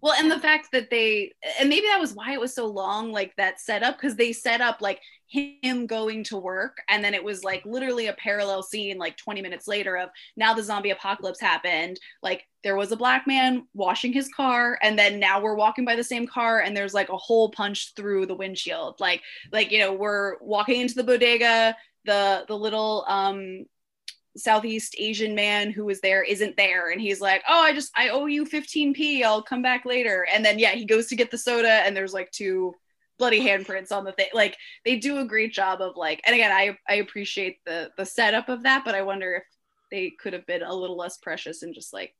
well, and the fact that they, and maybe that was why it was so long, like that setup, because they set up like him going to work, and then it was like literally a parallel scene, like 20 minutes later, of now the zombie apocalypse happened. Like there was a black man washing his car, and then now we're walking by the same car, and there's like a hole punched through the windshield. Like, like you know, we're walking into the bodega. The the little um Southeast Asian man who was there isn't there. And he's like, Oh, I just, I owe you 15p. I'll come back later. And then, yeah, he goes to get the soda and there's like two bloody handprints on the thing. Like they do a great job of like, and again, I, I appreciate the, the setup of that, but I wonder if they could have been a little less precious and just like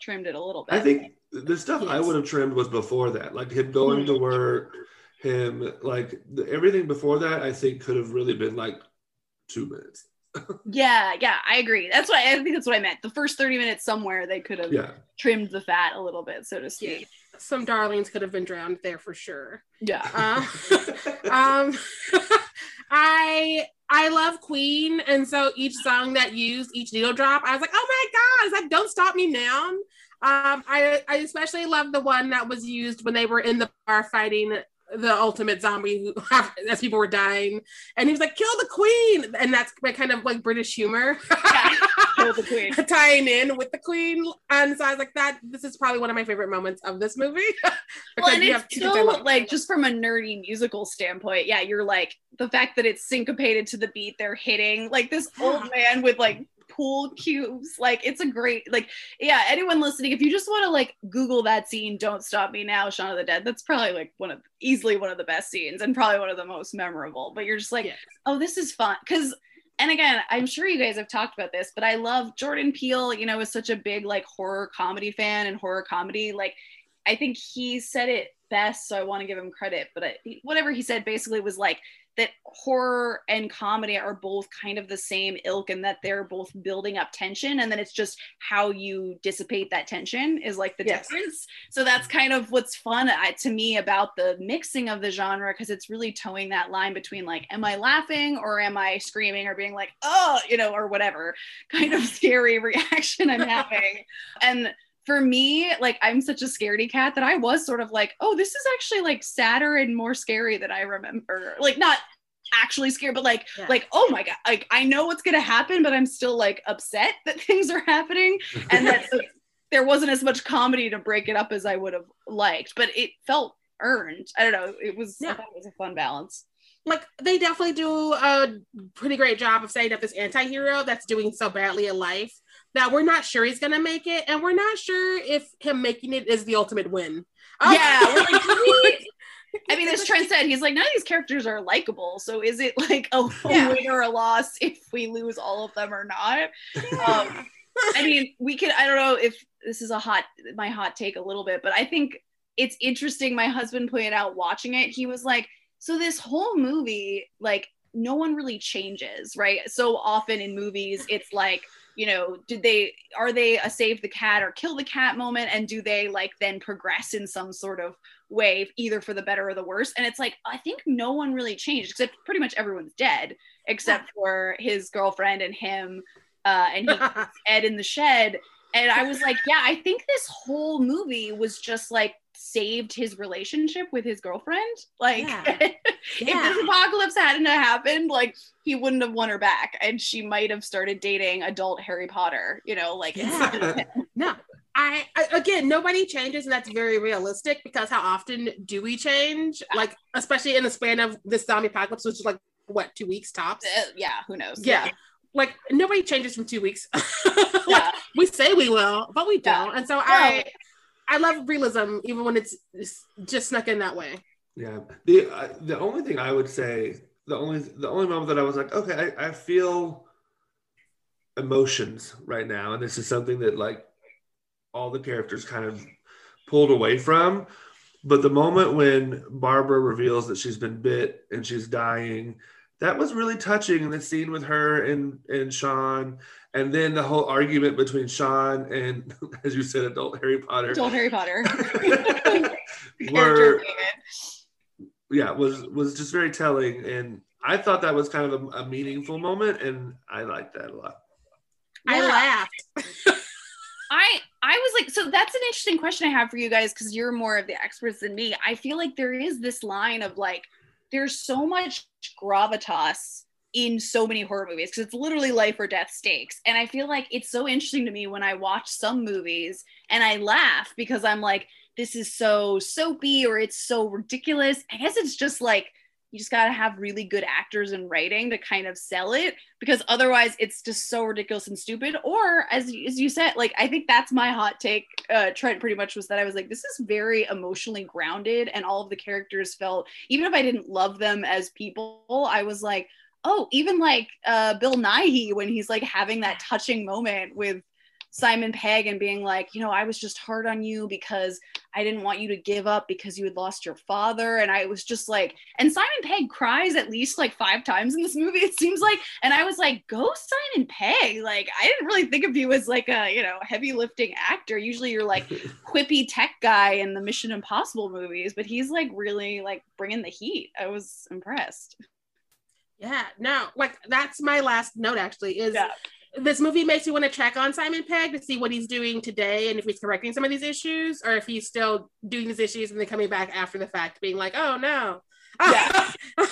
trimmed it a little bit.
I think the stuff yes. I would have trimmed was before that, like him going mm-hmm. to work, him like the, everything before that, I think could have really been like two minutes
yeah, yeah, I agree. That's what I think that's what I meant. The first 30 minutes somewhere they could have
yeah.
trimmed the fat a little bit, so to speak.
some darlings could have been drowned there for sure.
Yeah.
Uh, *laughs* um, *laughs* I I love Queen, and so each song that used each needle drop, I was like, oh my god, is that "Don't Stop Me Now"? Um, I I especially love the one that was used when they were in the bar fighting the ultimate zombie as people were dying. And he was like kill the queen. And that's my kind of like british humor.
Yeah, kill the queen. *laughs*
tying in with the queen. And so i was like that this is probably one of my favorite moments of this movie. *laughs*
Well, and
you
it's
two things I
so like just from a nerdy musical standpoint, yeah, you're like the fact that it's syncopated to the beat they're hitting, like this old man with like pool cubes, like it's a great like yeah. Anyone listening, if you just want to like Google that scene, "Don't Stop Me Now," Shaun of the Dead, that's probably like one of easily one of the best scenes and probably one of the most memorable. But you're just like,
Yeah.
oh, this is fun because. And again, I'm sure you guys have talked about this, but I love Jordan Peele, you know, is such a big like horror comedy fan and horror comedy. Like, I think he said it best, so I want to give him credit. But I, whatever he said basically was like that horror and comedy are both kind of the same ilk and that they're both building up tension. And then it's just how you dissipate that tension is like the
Yes.
difference. So that's kind of what's fun to me about the mixing of the genre because it's really towing that line between like, am I laughing or am I screaming or being like, oh, you know, or whatever kind of *laughs* scary reaction I'm having. *laughs* and for me, like I'm such a scaredy cat that I was sort of like, oh, this is actually like sadder and more scary than I remember. Like not actually scared, but like
Yeah.
like oh my god, like I know what's gonna happen, but I'm still like upset *laughs* that things are happening and that the- there wasn't as much comedy to break it up as I would have liked, but it felt earned. I don't know. It was
Yeah.
it was a fun balance.
like they definitely do a pretty great job of setting up this anti-hero that's doing so badly in life that we're not sure he's gonna make it and we're not sure if him making it is the ultimate win Um,
Yeah, *laughs* we're like, we- *laughs* I mean, as Trent said, he's like, none of these characters are likable. So is it like a, *laughs* a
Yeah.
win or a loss if we lose all of them or not? Um, I mean, we could, I don't know if this is a hot, my hot take a little bit, but I think it's interesting. My husband pointed out watching it, he was like, so this whole movie, like, no one really changes, right? So often in movies, it's like, you know, did they are they a save the cat or kill the cat moment? And do they like then progress in some sort of way, either for the better or the worse? And it's like, I think no one really changed, except pretty much everyone's dead, except for his girlfriend and him. Uh, and he *laughs* Ed in the shed. And I was like, yeah, I think this whole movie was just like saved his relationship with his girlfriend. Like,
Yeah. *laughs*
if
Yeah.
this apocalypse hadn't happened, like he wouldn't have won her back, and she might have started dating adult Harry Potter. You know, like
Yeah. *laughs* no I, I again nobody changes and that's very realistic because how often do we change like especially in the span of this zombie apocalypse which is like what two weeks tops
Uh, yeah, who knows?
yeah like nobody changes from two weeks *laughs* like,
Yeah.
we say we will but we
Yeah.
don't and so i i love realism even when it's it's just snuck in that way
Yeah. The uh, the only thing I would say, the only the only moment that I was like, okay, I, I feel emotions right now, and this is something that like all the characters kind of pulled away from. But the moment when Barbara reveals that she's been bit and she's dying, that was really touching. The scene with her and and Shaun, and then the whole argument between Shaun and, *laughs* as you said, adult Harry Potter,
adult Harry Potter. *laughs* *laughs*
were yeah was was just very telling and i thought that was kind of a, a meaningful moment and i liked that a lot
i
Yeah.
laughed
I I was like, so that's an interesting question I have for you guys because you're more of the experts than me. I feel like there is this line of like, there's so much gravitas in so many horror movies because it's literally life or death stakes. And I feel like it's so interesting to me when I watch some movies and I laugh because I'm like, this is so soapy or it's so ridiculous. I guess it's just like you just got to have really good actors and writing to kind of sell it because otherwise it's just so ridiculous and stupid. Or as, as you said like i think that's my hot take uh trent pretty much was that i was like this is very emotionally grounded and all of the characters felt even if i didn't love them as people i was like oh even like uh bill nighy when he's like having that touching moment with Simon Pegg and being like, you know, I was just hard on you because I didn't want you to give up because you had lost your father. And I was just like, and Simon Pegg cries at least like five times in this movie, it seems like. And I was like, go Simon Pegg. Like, I didn't really think of you as like a, you know, heavy lifting actor. Usually you're like *laughs* quippy tech guy in the Mission Impossible movies, but he's like really like bringing the heat. I was impressed.
Yeah, no, like that's my last note actually is yeah this movie makes you want to check on Simon Pegg to see what he's doing today and if he's correcting some of these issues or if he's still doing these issues and then coming back after the fact being like, oh no. Yeah. *laughs* *laughs*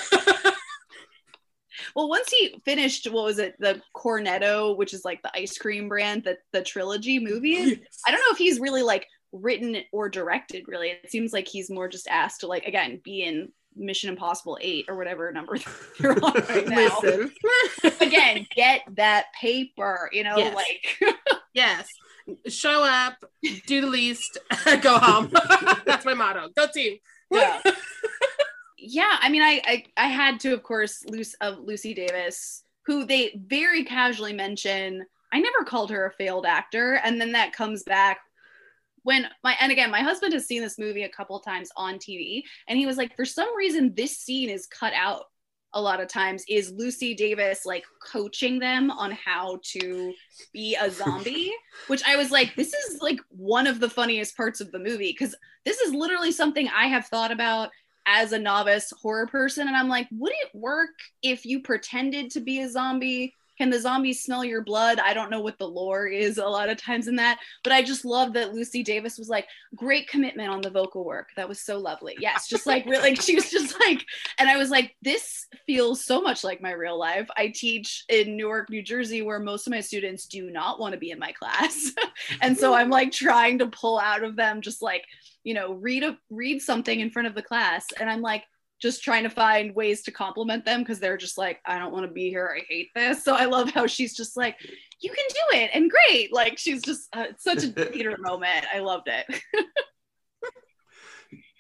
well, once he finished, what was it, the Cornetto, which is like the ice cream brand, that the trilogy movies. Yes. I don't know if he's really like written or directed. Really, it seems like he's more just asked to like again be in Mission Impossible 8 or whatever number *laughs* you're *laughs* on right now. Listen. *laughs* Again, get that paper, you know, yes. like
Yes. Show up, do the least, go home. That's my motto. Go team.
Yeah. yeah, I mean I, I I had to of course Lucy of Lucy Davis, who they very casually mention I never called her a failed actor. And then that comes back when my and again my husband has seen this movie a couple times on tv and he was like for some reason this scene is cut out a lot of times. Is lucy davis like coaching them on how to be a *laughs* zombie? Which i was like this is like one of the funniest parts of the movie because this is literally something i have thought about as a novice horror person and i'm like would it work if you pretended to be a zombie can the zombies smell your blood? I don't know what the lore is a lot of times in that, but I just love that Lucy Davis was like, great commitment on the vocal work. That was so lovely. Yes, just like really, like she was just like, and I was like, this feels so much like my real life. I teach in Newark, New Jersey, where most of my students do not want to be in my class. *laughs* and so *laughs* I'm like trying to pull out of them just like, you know, read a read something in front of the class. And I'm like, just trying to find ways to compliment them because they're just like, I don't want to be here. I hate this. So I love how she's just like, you can do it and great. Like she's just uh, such a *laughs* theater moment. I loved it.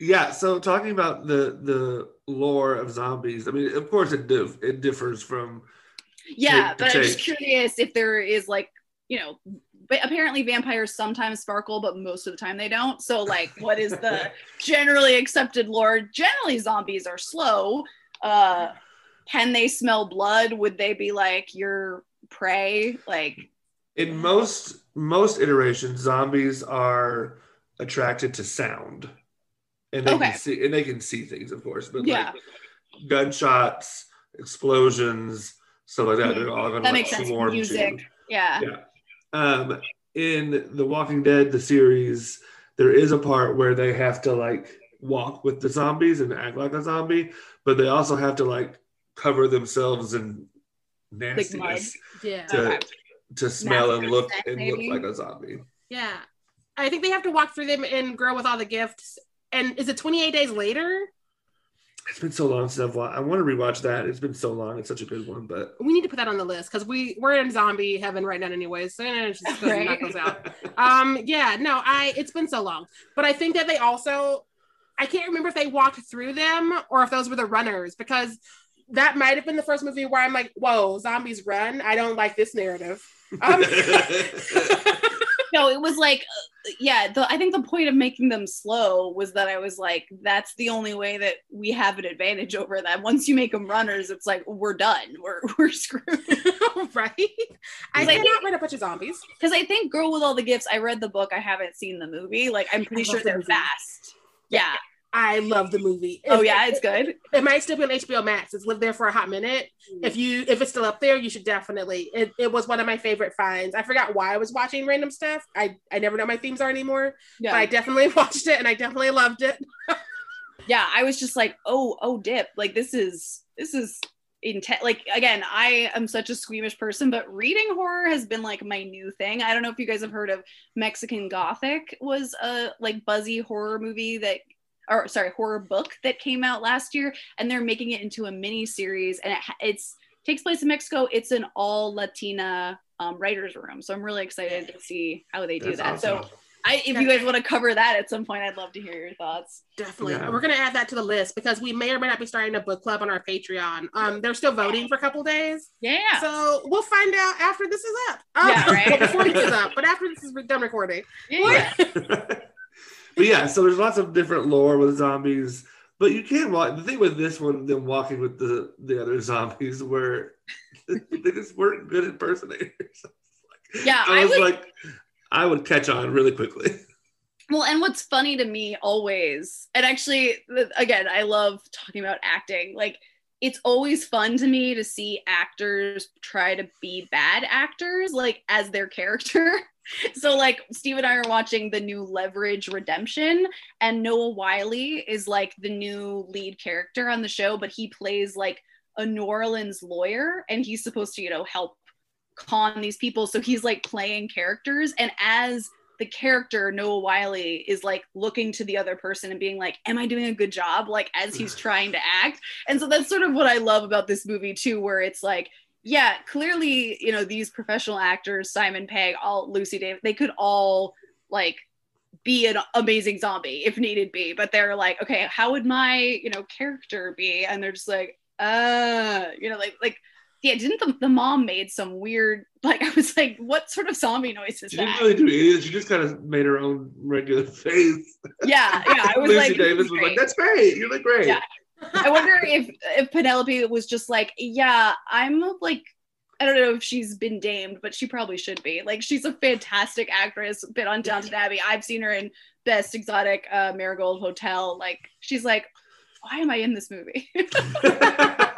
yeah. So talking about the the lore of zombies, I mean, of course it dif- it differs from.
Yeah, but I'm just curious if there is like you know but apparently vampires sometimes sparkle but most of the time they don't. So *laughs* like what is the generally accepted lore? Generally zombies are slow. Uh can they smell blood? Would they be like your prey? Like
in most most iterations zombies are attracted to sound. And they okay. can see and they can see things of course but yeah. like gunshots explosions stuff like that they're all gonna
that like makes sense. music. Yeah.
Yeah um, in The Walking Dead, the series, there is a part where they have to like walk with the zombies and act like a zombie, but they also have to like cover themselves in nastiness yeah. to, okay. to smell and look and look like a zombie.
Yeah. I think they have to walk through them and Girl with All the Gifts. And is it 28 days later?
It's been so long since I've watched. I want to rewatch that. It's been so long. It's such a good one, but
we need to put that on the list because we we're in zombie heaven right now, anyways. So it just *laughs* right. knock those out. um, yeah, no, I. It's been so long, but I think that they also. I can't remember if they walked through them or if those were the runners because that might have been the first movie where I'm like, "Whoa, zombies run!" I don't like this narrative. Um, *laughs* *laughs*
no, it was like, uh, yeah. The, I think the point of making them slow was that I was like, that's the only way that we have an advantage over them. Once you make them runners, it's like we're done. We're *laughs* we're screwed, *laughs*
right? I cannot read a bunch of zombies
because I think Girl with All the Gifts. I read the book. I haven't seen the movie. Like I'm pretty sure they're fast. Yeah.
I love the movie.
Oh yeah, it's good.
It might still be on HBO Max. It's lived there for a hot minute. Mm. If you if it's still up there, you should definitely. It, it was one of my favorite finds. I forgot why I was watching random stuff. I I never know my themes are anymore. Yeah. But I definitely *laughs* watched it and I definitely loved it. *laughs*
yeah, I was just like, oh oh dip, like this is this is intense. Like again, I am such a squeamish person, but reading horror has been like my new thing. I don't know if you guys have heard of Mexican Gothic was a like buzzy horror movie that or sorry, horror book that came out last year, and they're making it into a mini series, and it, it's takes place in Mexico. It's an all Latina um, writers room, so I'm really excited to see how they do That's that. Awesome. So I, if you guys want to cover that at some point, I'd love to hear your thoughts.
Definitely. Yeah. We're gonna add that to the list because we may or may not be starting a book club on our Patreon. Um, they're still voting for a couple days.
Yeah.
So we'll find out after this is up. Um, yeah, right. *laughs* before this is up, but after this is done recording.
Yeah. *laughs* but yeah, so there's lots of different lore with zombies. But you can't walk. The thing with this one, them walking with the the other zombies, where *laughs* they just weren't good impersonators. *laughs*
yeah,
I was I would, like, I would catch on really quickly. *laughs*
Well, and what's funny to me always, and actually, again, I love talking about acting. Like, it's always fun to me to see actors try to be bad actors, like as their character. So, like, Steve and I are watching the new Leverage Redemption, and Noah Wyle is like the new lead character on the show, but he plays like a New Orleans lawyer, and he's supposed to, you know, help con these people. So he's like playing characters, and as the character Noah Wyle is like looking to the other person and being like, "Am I doing a good job?" Like as he's *sighs* trying to act, and so that's sort of what I love about this movie too, where it's like, yeah, clearly, you know, these professional actors, Simon Pegg, all Lucy Davis, they could all like be an amazing zombie if needed be, but they're like, okay, how would my you know character be? And they're just like, uh, you know, like like yeah, didn't the, the mom made some weird *laughs* like I was like, what sort of zombie noise is
she
that?
didn't really do. She just kind of made her own regular *laughs* face.
Yeah, yeah. I was
Lucy
like,
Davis was like, that's great. You look great.
Yeah. I wonder if if Penelope was just like, yeah, I'm like I don't know if she's been damed, but she probably should be. Like she's a fantastic actress, been on Downton Abbey. I've seen her in Best Exotic uh, Marigold Hotel. Like she's like, why am I in this movie? *laughs*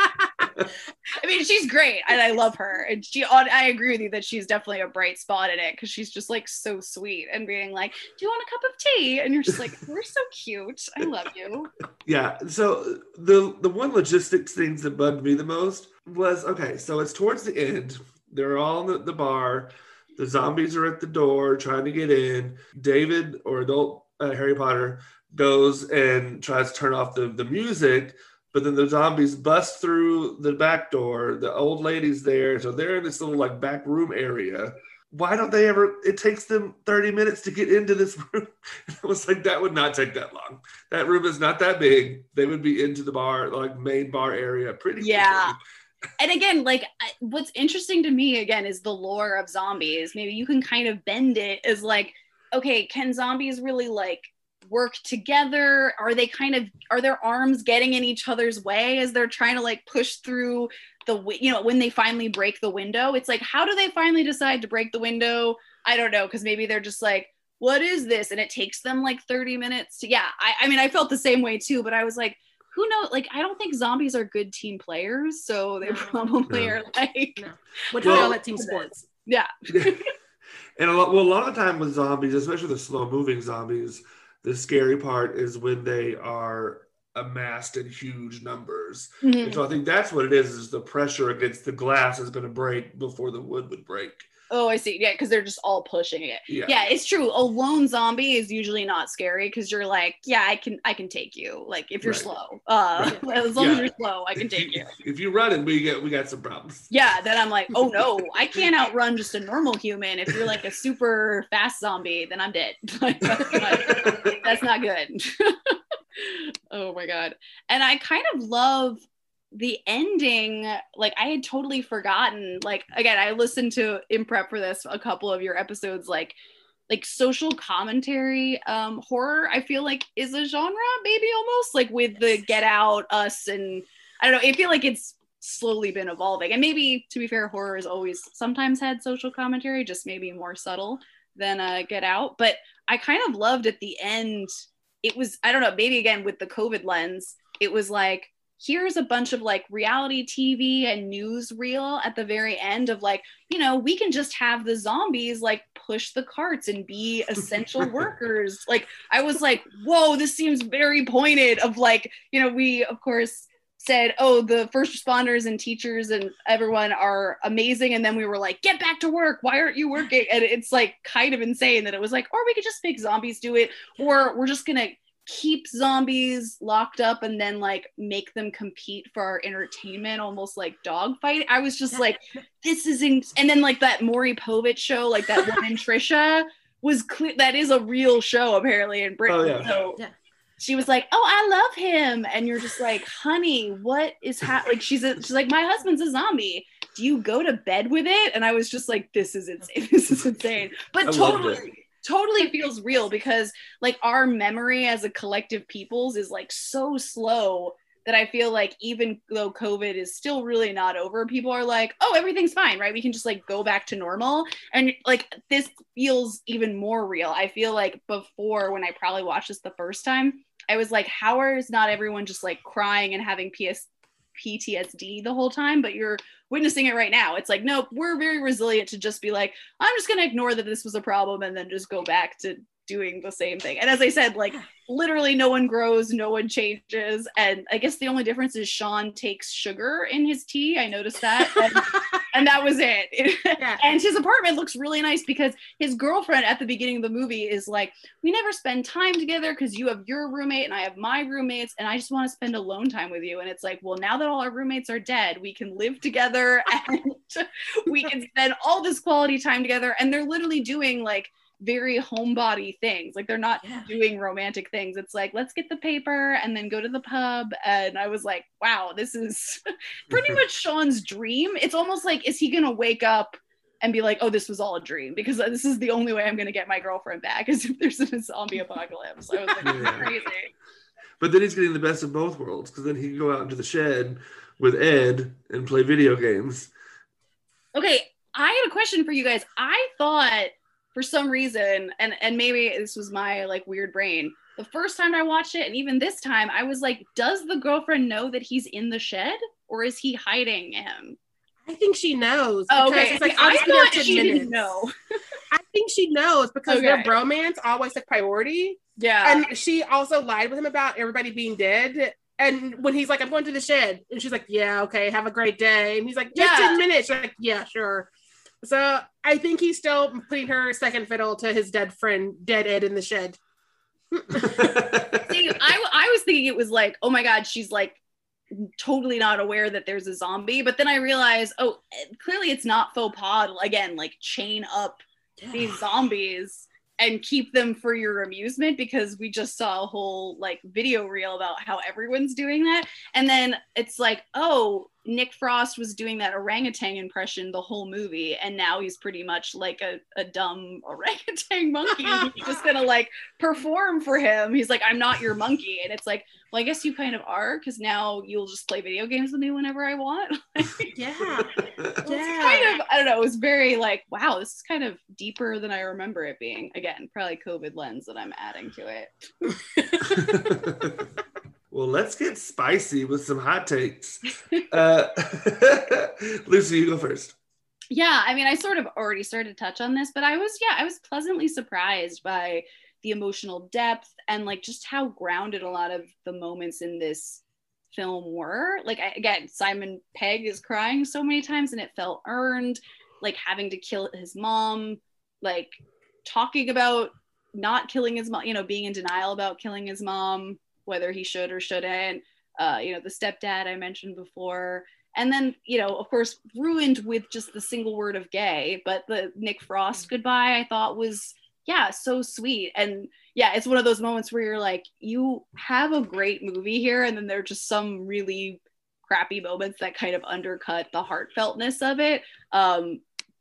I mean, she's great and I love her. And she, I agree with you that she's definitely a bright spot in it because she's just like so sweet and being like, Do you want a cup of tea? And you're just like, We're so cute. I love you.
Yeah. So the the one logistics things that bugged me the most was okay, so it's towards the end. They're all in the, the bar. The zombies are at the door trying to get in. David or adult uh, Harry Potter goes and tries to turn off the, the music but then the zombies bust through the back door. The old lady's there, so they're in this little like back room area. Why don't they ever? It takes them 30 minutes to get into this *laughs* room. I was like, that would not take that long. That room is not that big. They would be into the bar, like main bar area, pretty.
Yeah. *laughs* and again, like what's interesting to me again is the lore of zombies. Maybe you can kind of bend it as like, okay, can zombies really like work together? Are they kind of are their arms getting in each other's way as they're trying to like push through the you know when they finally break the window? It's like how do they finally decide to break the window? I don't know because maybe they're just like what is this and it takes them like 30 minutes to yeah I, I mean i felt the same way too but i was like who knows like i don't think zombies are good team players so they probably no. are like no.
what do well, call it team sports
yeah *laughs*
and a lot well a lot of the time with zombies especially the slow moving zombies the scary part is when they are amassed in huge numbers. Mm-hmm. And so I think that's what it is, is the pressure against the glass is going to break before the wood would break.
Oh, I see. Yeah, because they're just all pushing it.
Yeah.
yeah, it's true. A lone zombie is usually not scary because you're like, yeah, I can, I can take you. Like if you're right. slow, uh, right. *laughs* as long yeah. as you're slow, I can take you.
If you're running, we get, we got some problems.
Yeah, then I'm like, oh no, I *laughs* can't outrun just a normal human. If you're like a super fast zombie, then I'm dead. *laughs* that's not good. oh my god. And I kind of love the ending like i had totally forgotten like again i listened to in prep for this a couple of your episodes like like social commentary um horror i feel like is a genre maybe almost like with the get out us and i don't know i feel like it's slowly been evolving. And maybe to be fair horror has always sometimes had social commentary just maybe more subtle than uh get out. But i kind of loved at the end it was i don't know maybe again with the covid lens it was like here's a bunch of like reality TV and news reel at the very end of like, you know, we can just have the zombies like push the carts and be *laughs* essential workers. Like, I was like, whoa, this seems very pointed. Of like, you know, we of course said, oh, the first responders and teachers and everyone are amazing. And then we were like, get back to work. Why aren't you working? And it's like kind of insane that it was like, or we could just make zombies do it, or we're just gonna keep zombies locked up and then like make them compete for our entertainment almost like dogfight i was just like this is in- and then like that maury povich show like that one in *laughs* trisha was clear that is a real show apparently in Britain.
Oh, yeah.
So
Yeah.
she was like, "Oh, I love him," and you're just like, "Honey, what is happening?" Like she's a, she's like, "My husband's a zombie. Do you go to bed with it?" And I was just like, "This is insane. *laughs* This is *laughs* insane." But
I
totally. Totally feels real because like our memory as a collective peoples is like so slow that I feel like even though COVID is still really not over, people are like, oh, everything's fine, right? We can just like go back to normal. And like this feels even more real. I feel like before when I probably watched this the first time, I was like, how is not everyone just like crying and having PS PTSD the whole time? But you're witnessing it right now. It's like, nope, we're very resilient to just be like, I'm just gonna ignore that this was a problem and then just go back to doing the same thing. And as I said, like literally no one grows, no one changes. And I guess the only difference is Shaun takes sugar in his tea. I noticed that. *laughs* And, and that was it.
Yeah. *laughs*
and his apartment looks really nice because his girlfriend at the beginning of the movie is like, We never spend time together because you have your roommate and I have my roommates, and I just want to spend alone time with you. And it's like, Well, now that all our roommates are dead, we can live together *laughs* and we can spend all this quality time together. And they're literally doing like very homebody things. Like they're not
Yeah.
doing romantic things. It's like, let's get the paper and then go to the pub. And I was like, wow, this is *laughs* pretty mm-hmm. much Shaun's dream. It's almost like, is he going to wake up and be like, oh, this was all a dream? Because this is the only way I'm going to get my girlfriend back is if there's a zombie apocalypse. I was like,
Yeah.
crazy.
But then he's getting the best of both worlds because then he can go out into the shed with Ed and play video games.
Okay, I had a question for you guys. I thought for some reason, and and maybe this was my like weird brain. The first time I watched it, and even this time, I was like, does the girlfriend know that he's in the shed, or is he hiding him?
I think she knows.
Oh, okay.
It's like,
I
I'll just be there
thought she
minutes.
didn't know. *laughs*
I think she knows because
Okay.
their bromance always took priority.
Yeah.
And she also lied with him about everybody being dead. And when he's like, I'm going to the shed, and she's like, Yeah, okay, have a great day. And he's like, Just
Yeah.
10 minutes. She's like, Yeah, sure. So I think he's still putting her second fiddle to his dead friend, dead Ed in the shed.
See, I, I was thinking it was like, oh my God, she's like totally not aware that there's a zombie. But then I realized, oh, clearly it's not faux pas. Again, like chain up these zombies and keep them for your amusement because we just saw a whole like video reel about how everyone's doing that. And then it's like, oh, Nick Frost was doing that orangutan impression the whole movie, and now he's pretty much like a, a dumb *laughs* orangutan monkey. he's just gonna like perform for him. He's like, I'm not your monkey. And it's like, well, I guess you kind of are, because now you'll just play video games with me whenever I want. *laughs* *laughs*
Yeah.
It's
Yeah.
kind of, I don't know, it was very like, wow, this is kind of deeper than I remember it being. Again, probably COVID lens that I'm adding to it. *laughs*
well, let's get spicy with some hot takes. Uh, Lucy, you go first.
Yeah, I mean, I sort of already started to touch on this, but I was, yeah, I was pleasantly surprised by the emotional depth and like just how grounded a lot of the moments in this film were. Like, I, again, Simon Pegg is crying so many times and it felt earned, like having to kill his mom, like talking about not killing his mom, you know, being in denial about killing his mom, whether he should or shouldn't. Uh, you know, the stepdad I mentioned before and then you know of course ruined with just the single word of gay but the nick frost goodbye i thought was yeah so sweet. And yeah it's one of those moments where you're like you have a great movie here and then there are just some really crappy moments that kind of undercut the heartfeltness of it. Um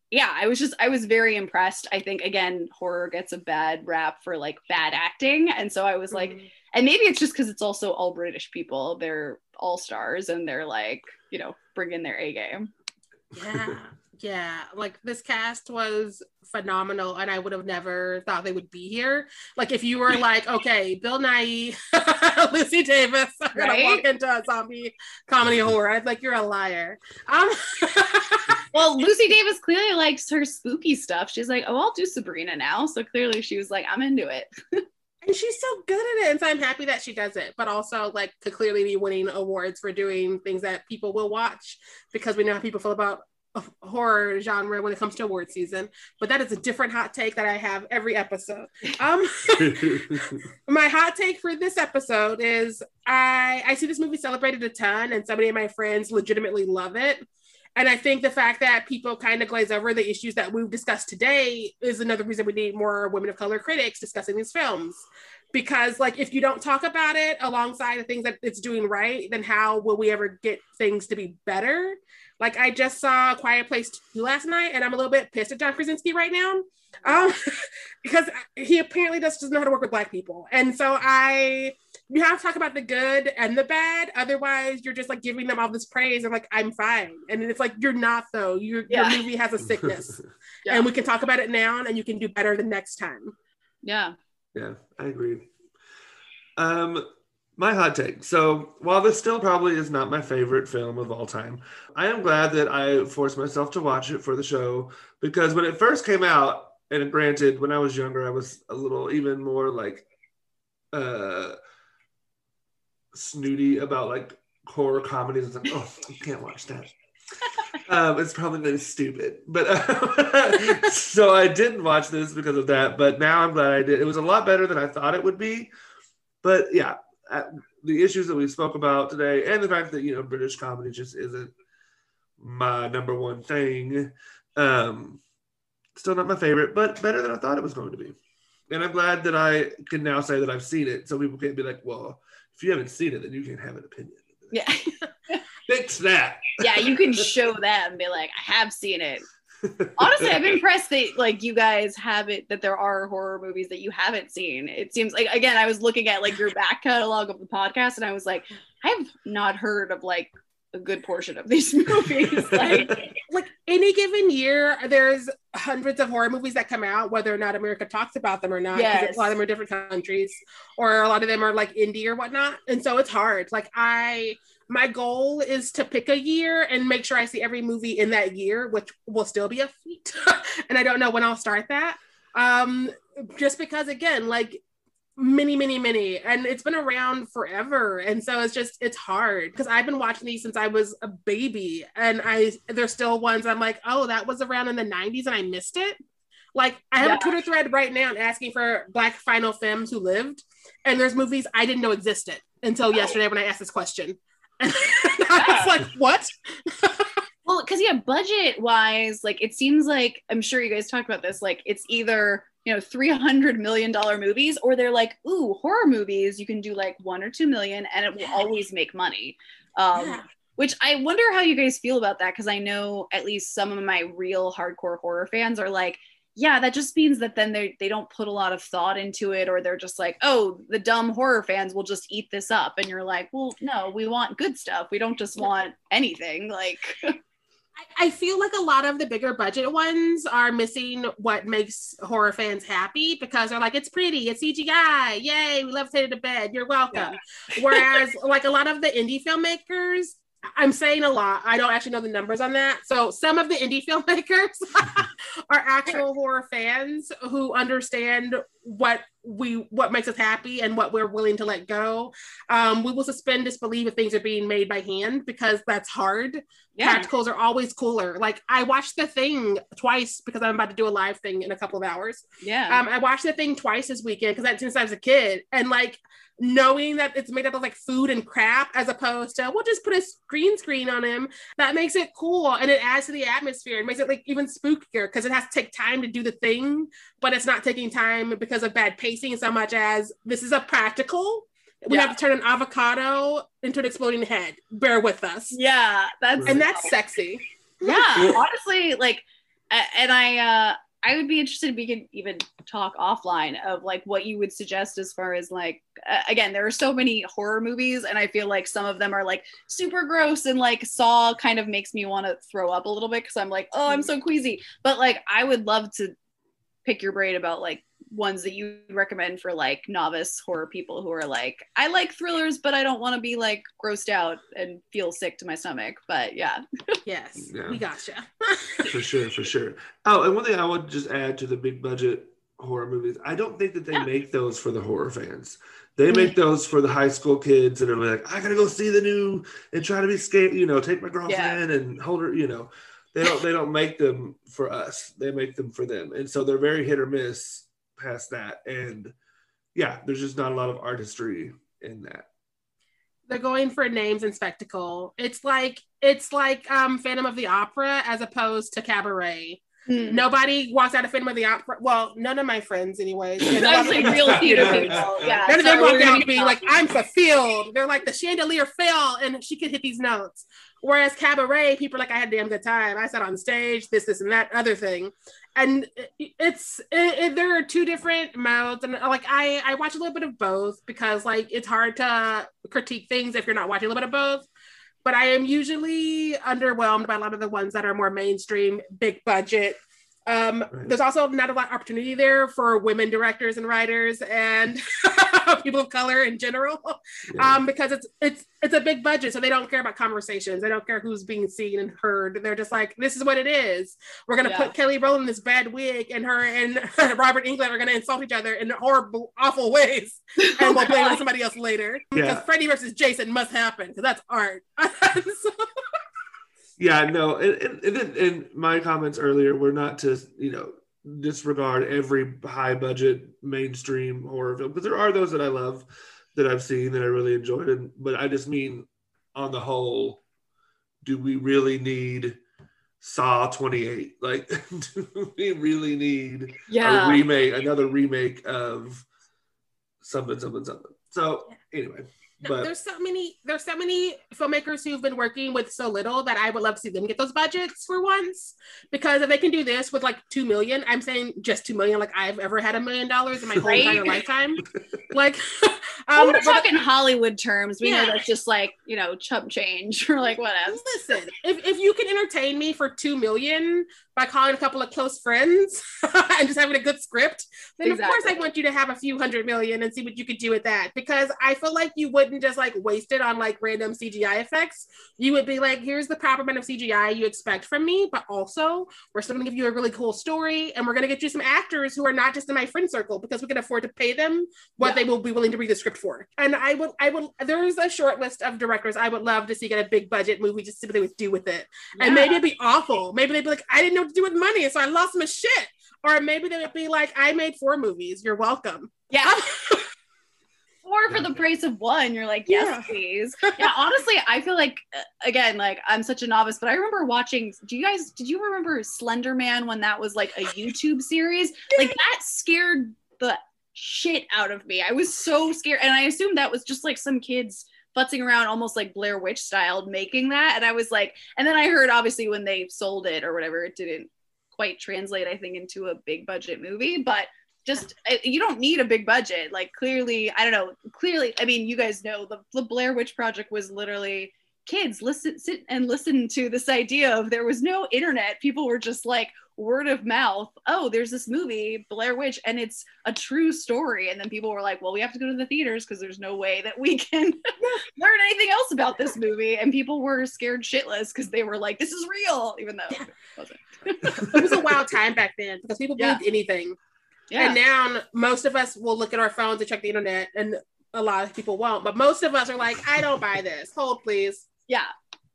yeah i was just i was very impressed. I think again horror gets a bad rap for like bad acting. And so i was like and maybe it's just because it's also all british people. They're all stars and they're like you know bring in their a game.
Yeah *laughs* yeah like this cast was phenomenal and i would have never thought they would be here. Like if you were *laughs* like okay bill nighy *laughs* lucy davis are gonna
Right?
walk into a zombie comedy *laughs* horror i'd like you're a liar. Um
well lucy davis clearly likes her spooky stuff. She's like oh i'll do sabrina now. So clearly she was like i'm into it.
And she's so good at it and so i'm happy that she does it but also like to clearly be winning awards for doing things that people will watch because we know how people feel about horror genre when it comes to award season but that is a different hot take that i have every episode um *laughs* my hot take for this episode is i i see this movie celebrated a ton and so many of my friends legitimately love it And I think the fact that people kind of glaze over the issues that we've discussed today is another reason we need more women of color critics discussing these films. Because, like, if you don't talk about it alongside the things that it's doing right, then how will we ever get things to be better? Like, I just saw a Quiet Place 2 last night, and I'm a little bit pissed at John Krasinski right now um, *laughs* because he apparently just doesn't know how to work with Black people. And so I you have to talk about the good and the bad. Otherwise, you're just like giving them all this praise and like I'm fine. And it's like you're not though. Your yeah. your movie has a sickness, *laughs* yeah. and we can talk about it now, and you can do better the next time.
Yeah.
Yeah, I agree. Um, my hot take. So while this still probably is not my favorite film of all time, I am glad that I forced myself to watch it for the show because when it first came out, and granted, when I was younger, I was a little even more like uh snooty about like horror comedies. It's like, oh, I can't watch that. Um, it's probably really stupid, but uh, *laughs* so I didn't watch this because of that. But now I'm glad I did. It was a lot better than I thought it would be. But yeah, uh, the issues that we spoke about today, and the fact that you know British comedy just isn't my number one thing. Um, still not my favorite, but better than I thought it was going to be. And I'm glad that I can now say that I've seen it, so people can't be like, "Well, if you haven't seen it, then you can't have an opinion.
Yeah. *laughs*
Fix that.
yeah, you can show that and be like, I have seen it. *laughs* Honestly, I'm impressed that like you guys have it that there are horror movies that you haven't seen. It seems like again, I was looking at like your back catalog of the podcast and I was like, I've not heard of like a good portion of these *laughs* movies. like,
like any given year, there's hundreds of horror movies that come out, whether or not America talks about them or not. Yes. A lot of them are different countries, or a lot of them are like indie or whatnot. And so it's hard. Like I my goal is to pick a year and make sure I see every movie in that year, which will still be a feat. *laughs* and I don't know when I'll start that. Um, just because again, like many many many and it's been around forever and so it's just it's hard because i've been watching these since i was a baby and i there's still ones i'm like oh that was around in the 90s and i missed it like i have yeah. a twitter thread right now asking for black final femmes who lived and there's movies i didn't know existed until yesterday when i asked this question *laughs* i was like what *laughs*
well because yeah budget wise like it seems like i'm sure you guys talked about this like it's either you know 300 million dollar movies or they're like ooh horror movies you can do like one or two million and it will yeah. always make money um, yeah. which i wonder how you guys feel about that because i know at least some of my real hardcore horror fans are like yeah that just means that then they they don't put a lot of thought into it or they're just like oh the dumb horror fans will just eat this up. And you're like well no we want good stuff. We don't just want anything. Like *laughs*
I feel like a lot of the bigger budget ones are missing what makes horror fans happy because they're like, it's pretty, it's CGI, yay, we levitated to bed, you're welcome. Yeah. Whereas, *laughs* like a lot of the indie filmmakers, I'm saying a lot. I don't actually know the numbers on that. So some of the indie *laughs* filmmakers *laughs* are actual horror fans who understand what we what makes us happy and what we're willing to let go. Um, we will suspend disbelief if things are being made by hand because that's hard. Yeah. Practicals are always cooler. Like I watched the thing twice because I'm about to do a live thing in a couple of hours.
Yeah.
Um, I watched the thing twice this weekend because that's since I was a kid, and like knowing that it's made up of like food and crap as opposed to we'll just put a green screen on him. That makes it cool and it adds to the atmosphere it makes it like even spookier because it has to take time to do the thing but it's not taking time because of bad pacing so much as this is a practical. We yeah. have to turn an avocado into an exploding head. Bear with us.
Yeah that's
and that's sexy.
Yeah honestly like and i uh I would be interested if we could even talk offline of like what you would suggest as far as like uh, again there are so many horror movies and I feel like some of them are like super gross and like Saw kind of makes me want to throw up a little bit because I'm like oh I'm so queasy. But like I would love to pick your brain about like ones that you recommend for like novice horror people who are like, I like thrillers, but I don't want to be like grossed out and feel sick to my stomach. But yeah.
Yes, yeah. we gotcha.
for sure, for sure. Oh, and one thing I would just add to the big budget horror movies, I don't think that they yeah. make those for the horror fans. They mm-hmm. make those for the high school kids that are like, I gotta go see the new and try to be scared, you know, take my girlfriend yeah. and hold her, you know. They don't they don't make them for us. They make them for them. And so they're very hit or miss past that. And yeah, there's just not a lot of artistry in that.
They're going for names and spectacle. It's like it's like um Phantom of the Opera as opposed to Cabaret.
Hmm.
Nobody walks out of of the Opera. Well, none of my friends, anyways. *laughs* And
I was like real *laughs* theater
Yeah.
people. Yeah.
None of them walk out being
be
like, I'm fulfilled. They're like, the chandelier fell and she could hit these notes. Whereas cabaret, people are like, I had a damn good time. I sat on stage, this, this, and that other thing. And it's it, it- there are two different modes, and like I I watch a little bit of both because like it's hard to critique things if you're not watching a little bit of both. But I am usually underwhelmed by a lot of the ones that are more mainstream, big budget. Um,
Right.
There's also not a lot of opportunity there for women directors and writers and *laughs* people of color in general
Yeah.
um, because it's it's it's a big budget, so they don't care about conversations. They don't care who's being seen and heard. They're just like, this is what it is. We're gonna
Yeah.
put Kelly Rowland in this bad wig, and her and *laughs* Robert Englund are gonna insult each other in horrible, awful ways, *laughs* and we'll blame on somebody else later.
Yeah.
Because Freddy versus Jason must happen because that's art. So-
Yeah, no, and, and, and, my comments earlier were not to, you know, disregard every high budget mainstream horror film, because there are those that I love that I've seen that I really enjoyed. And, but I just mean, on the whole, do we really need Saw 28? *laughs* Like, do we really need
Yeah.
a remake, another remake of something, something, something? So, anyway, but
there's so many there's so many filmmakers who've been working with so little that I would love to see them get those budgets for once because if they can do this with like two million, I'm saying just two million, like I've ever had a million dollars in my whole
Right?
entire lifetime. *laughs* Like *laughs*
Well,
um
we're
but-
talking Hollywood terms. We
Yeah.
know that's just like, you know, chump change *laughs* or like whatever.
listen, if, if you can entertain me for two million by calling a couple of close friends *laughs* and just having a good script, then of course I want you to have a few hundred million and see what you could do with that. Because I feel like you wouldn't just like waste it on like random CGI effects. You would be like, here's the proper amount of CGI you expect from me, but also we're still gonna give you a really cool story and we're gonna get you some actors who are not just in my friend circle because we can afford to pay them what
Yeah.
they will be willing to read the script for. And I would I would there's a short list of directors I would love to see get a big budget movie just to see what they would do with it. And maybe it'd be awful. Maybe they'd be like, I didn't know what to do with money, so I lost my shit. Or maybe they would be like, I made four movies. You're welcome.
Yeah. *laughs* or for the price of one, you're like, yes,
Yeah.
please. *laughs* Yeah, honestly, I feel like uh, again, like I'm such a novice, but I remember watching. Do you guys? Did you remember Slender Man when that was like a YouTube series? Like that scared the shit out of me. I was so scared, and I assumed that was just like some kids futzing around almost like Blair Witch style making that. And I was like and then I heard obviously when they sold it or whatever it didn't quite translate I think into a big budget movie but just I- you don't need a big budget. Like clearly i don't know clearly i mean you guys know the, the blair witch project was literally kids listen sit and listen to this idea of there was no internet. People were just like word of mouth oh there's this movie blair witch and it's a true story and then people were like well we have to go to the theaters because there's no way that we can *laughs* learn anything else about this movie and people were scared shitless because they were like this is real even though it wasn't *laughs*
It was a wild time back then because people
Yeah.
believed anything.
yeah
And now most of us will look at our phones and check the internet, and a lot of people won't. But most of us are like, I don't buy this. Hold, please.
yeah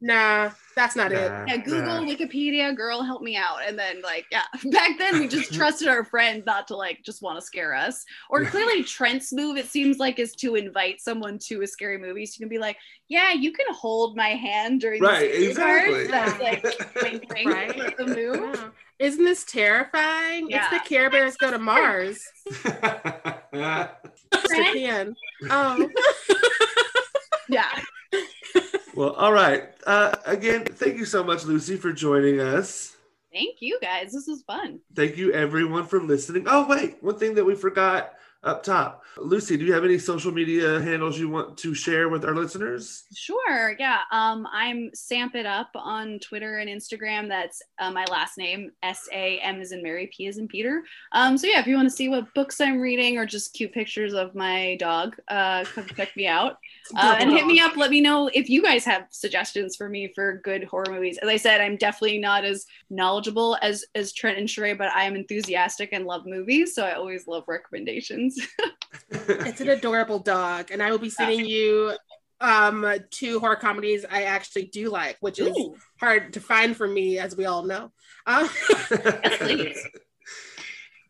Nah, that's not it.
Yeah, Google,
nah.
Wikipedia, girl, help me out. And then, like, yeah, *laughs* back then we just *laughs* trusted our friends not to, like, just want to scare us. Or clearly, Trent's move, it seems like, is to invite someone to a scary movie. So you can be like, yeah, you can hold my hand during the
Right,
scary
exactly.
parts. That's like, *laughs* wink, wink,
right?
the move.
Yeah. Isn't this terrifying?
Yeah.
It's the Care Bears go to Mars. Mr. Pan. Oh,
Yeah.
Well, all right. Uh, again, thank you so much, Luci, for joining us.
Thank you guys. This was fun.
Thank you, everyone, for listening. Oh, wait, one thing that we forgot up top. Luci, do you have any social media handles you want to share with our listeners?
Sure. Yeah. Um, I'm Samp It Up on Twitter and Instagram. That's uh, my last name, S A M is in Mary, P is in Peter. Um, so yeah, if you want to see what books I'm reading or just cute pictures of my dog, uh, come check me out. Uh, and hit me up. Let me know if you guys have suggestions for me for good horror movies. As I said, I'm definitely not as knowledgeable as as Trent and Sharai, but I am enthusiastic and love movies, so I always love recommendations. *laughs*
it's an adorable dog, and I will be sending you um two horror comedies I actually do like, which is hard to find for me, as we all know. Uh,
please. *laughs*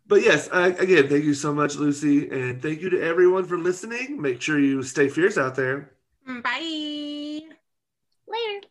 But yes, uh, again, thank you so much, Luci. And thank you to everyone for listening. Make sure you stay fierce out there.
bye.
Later.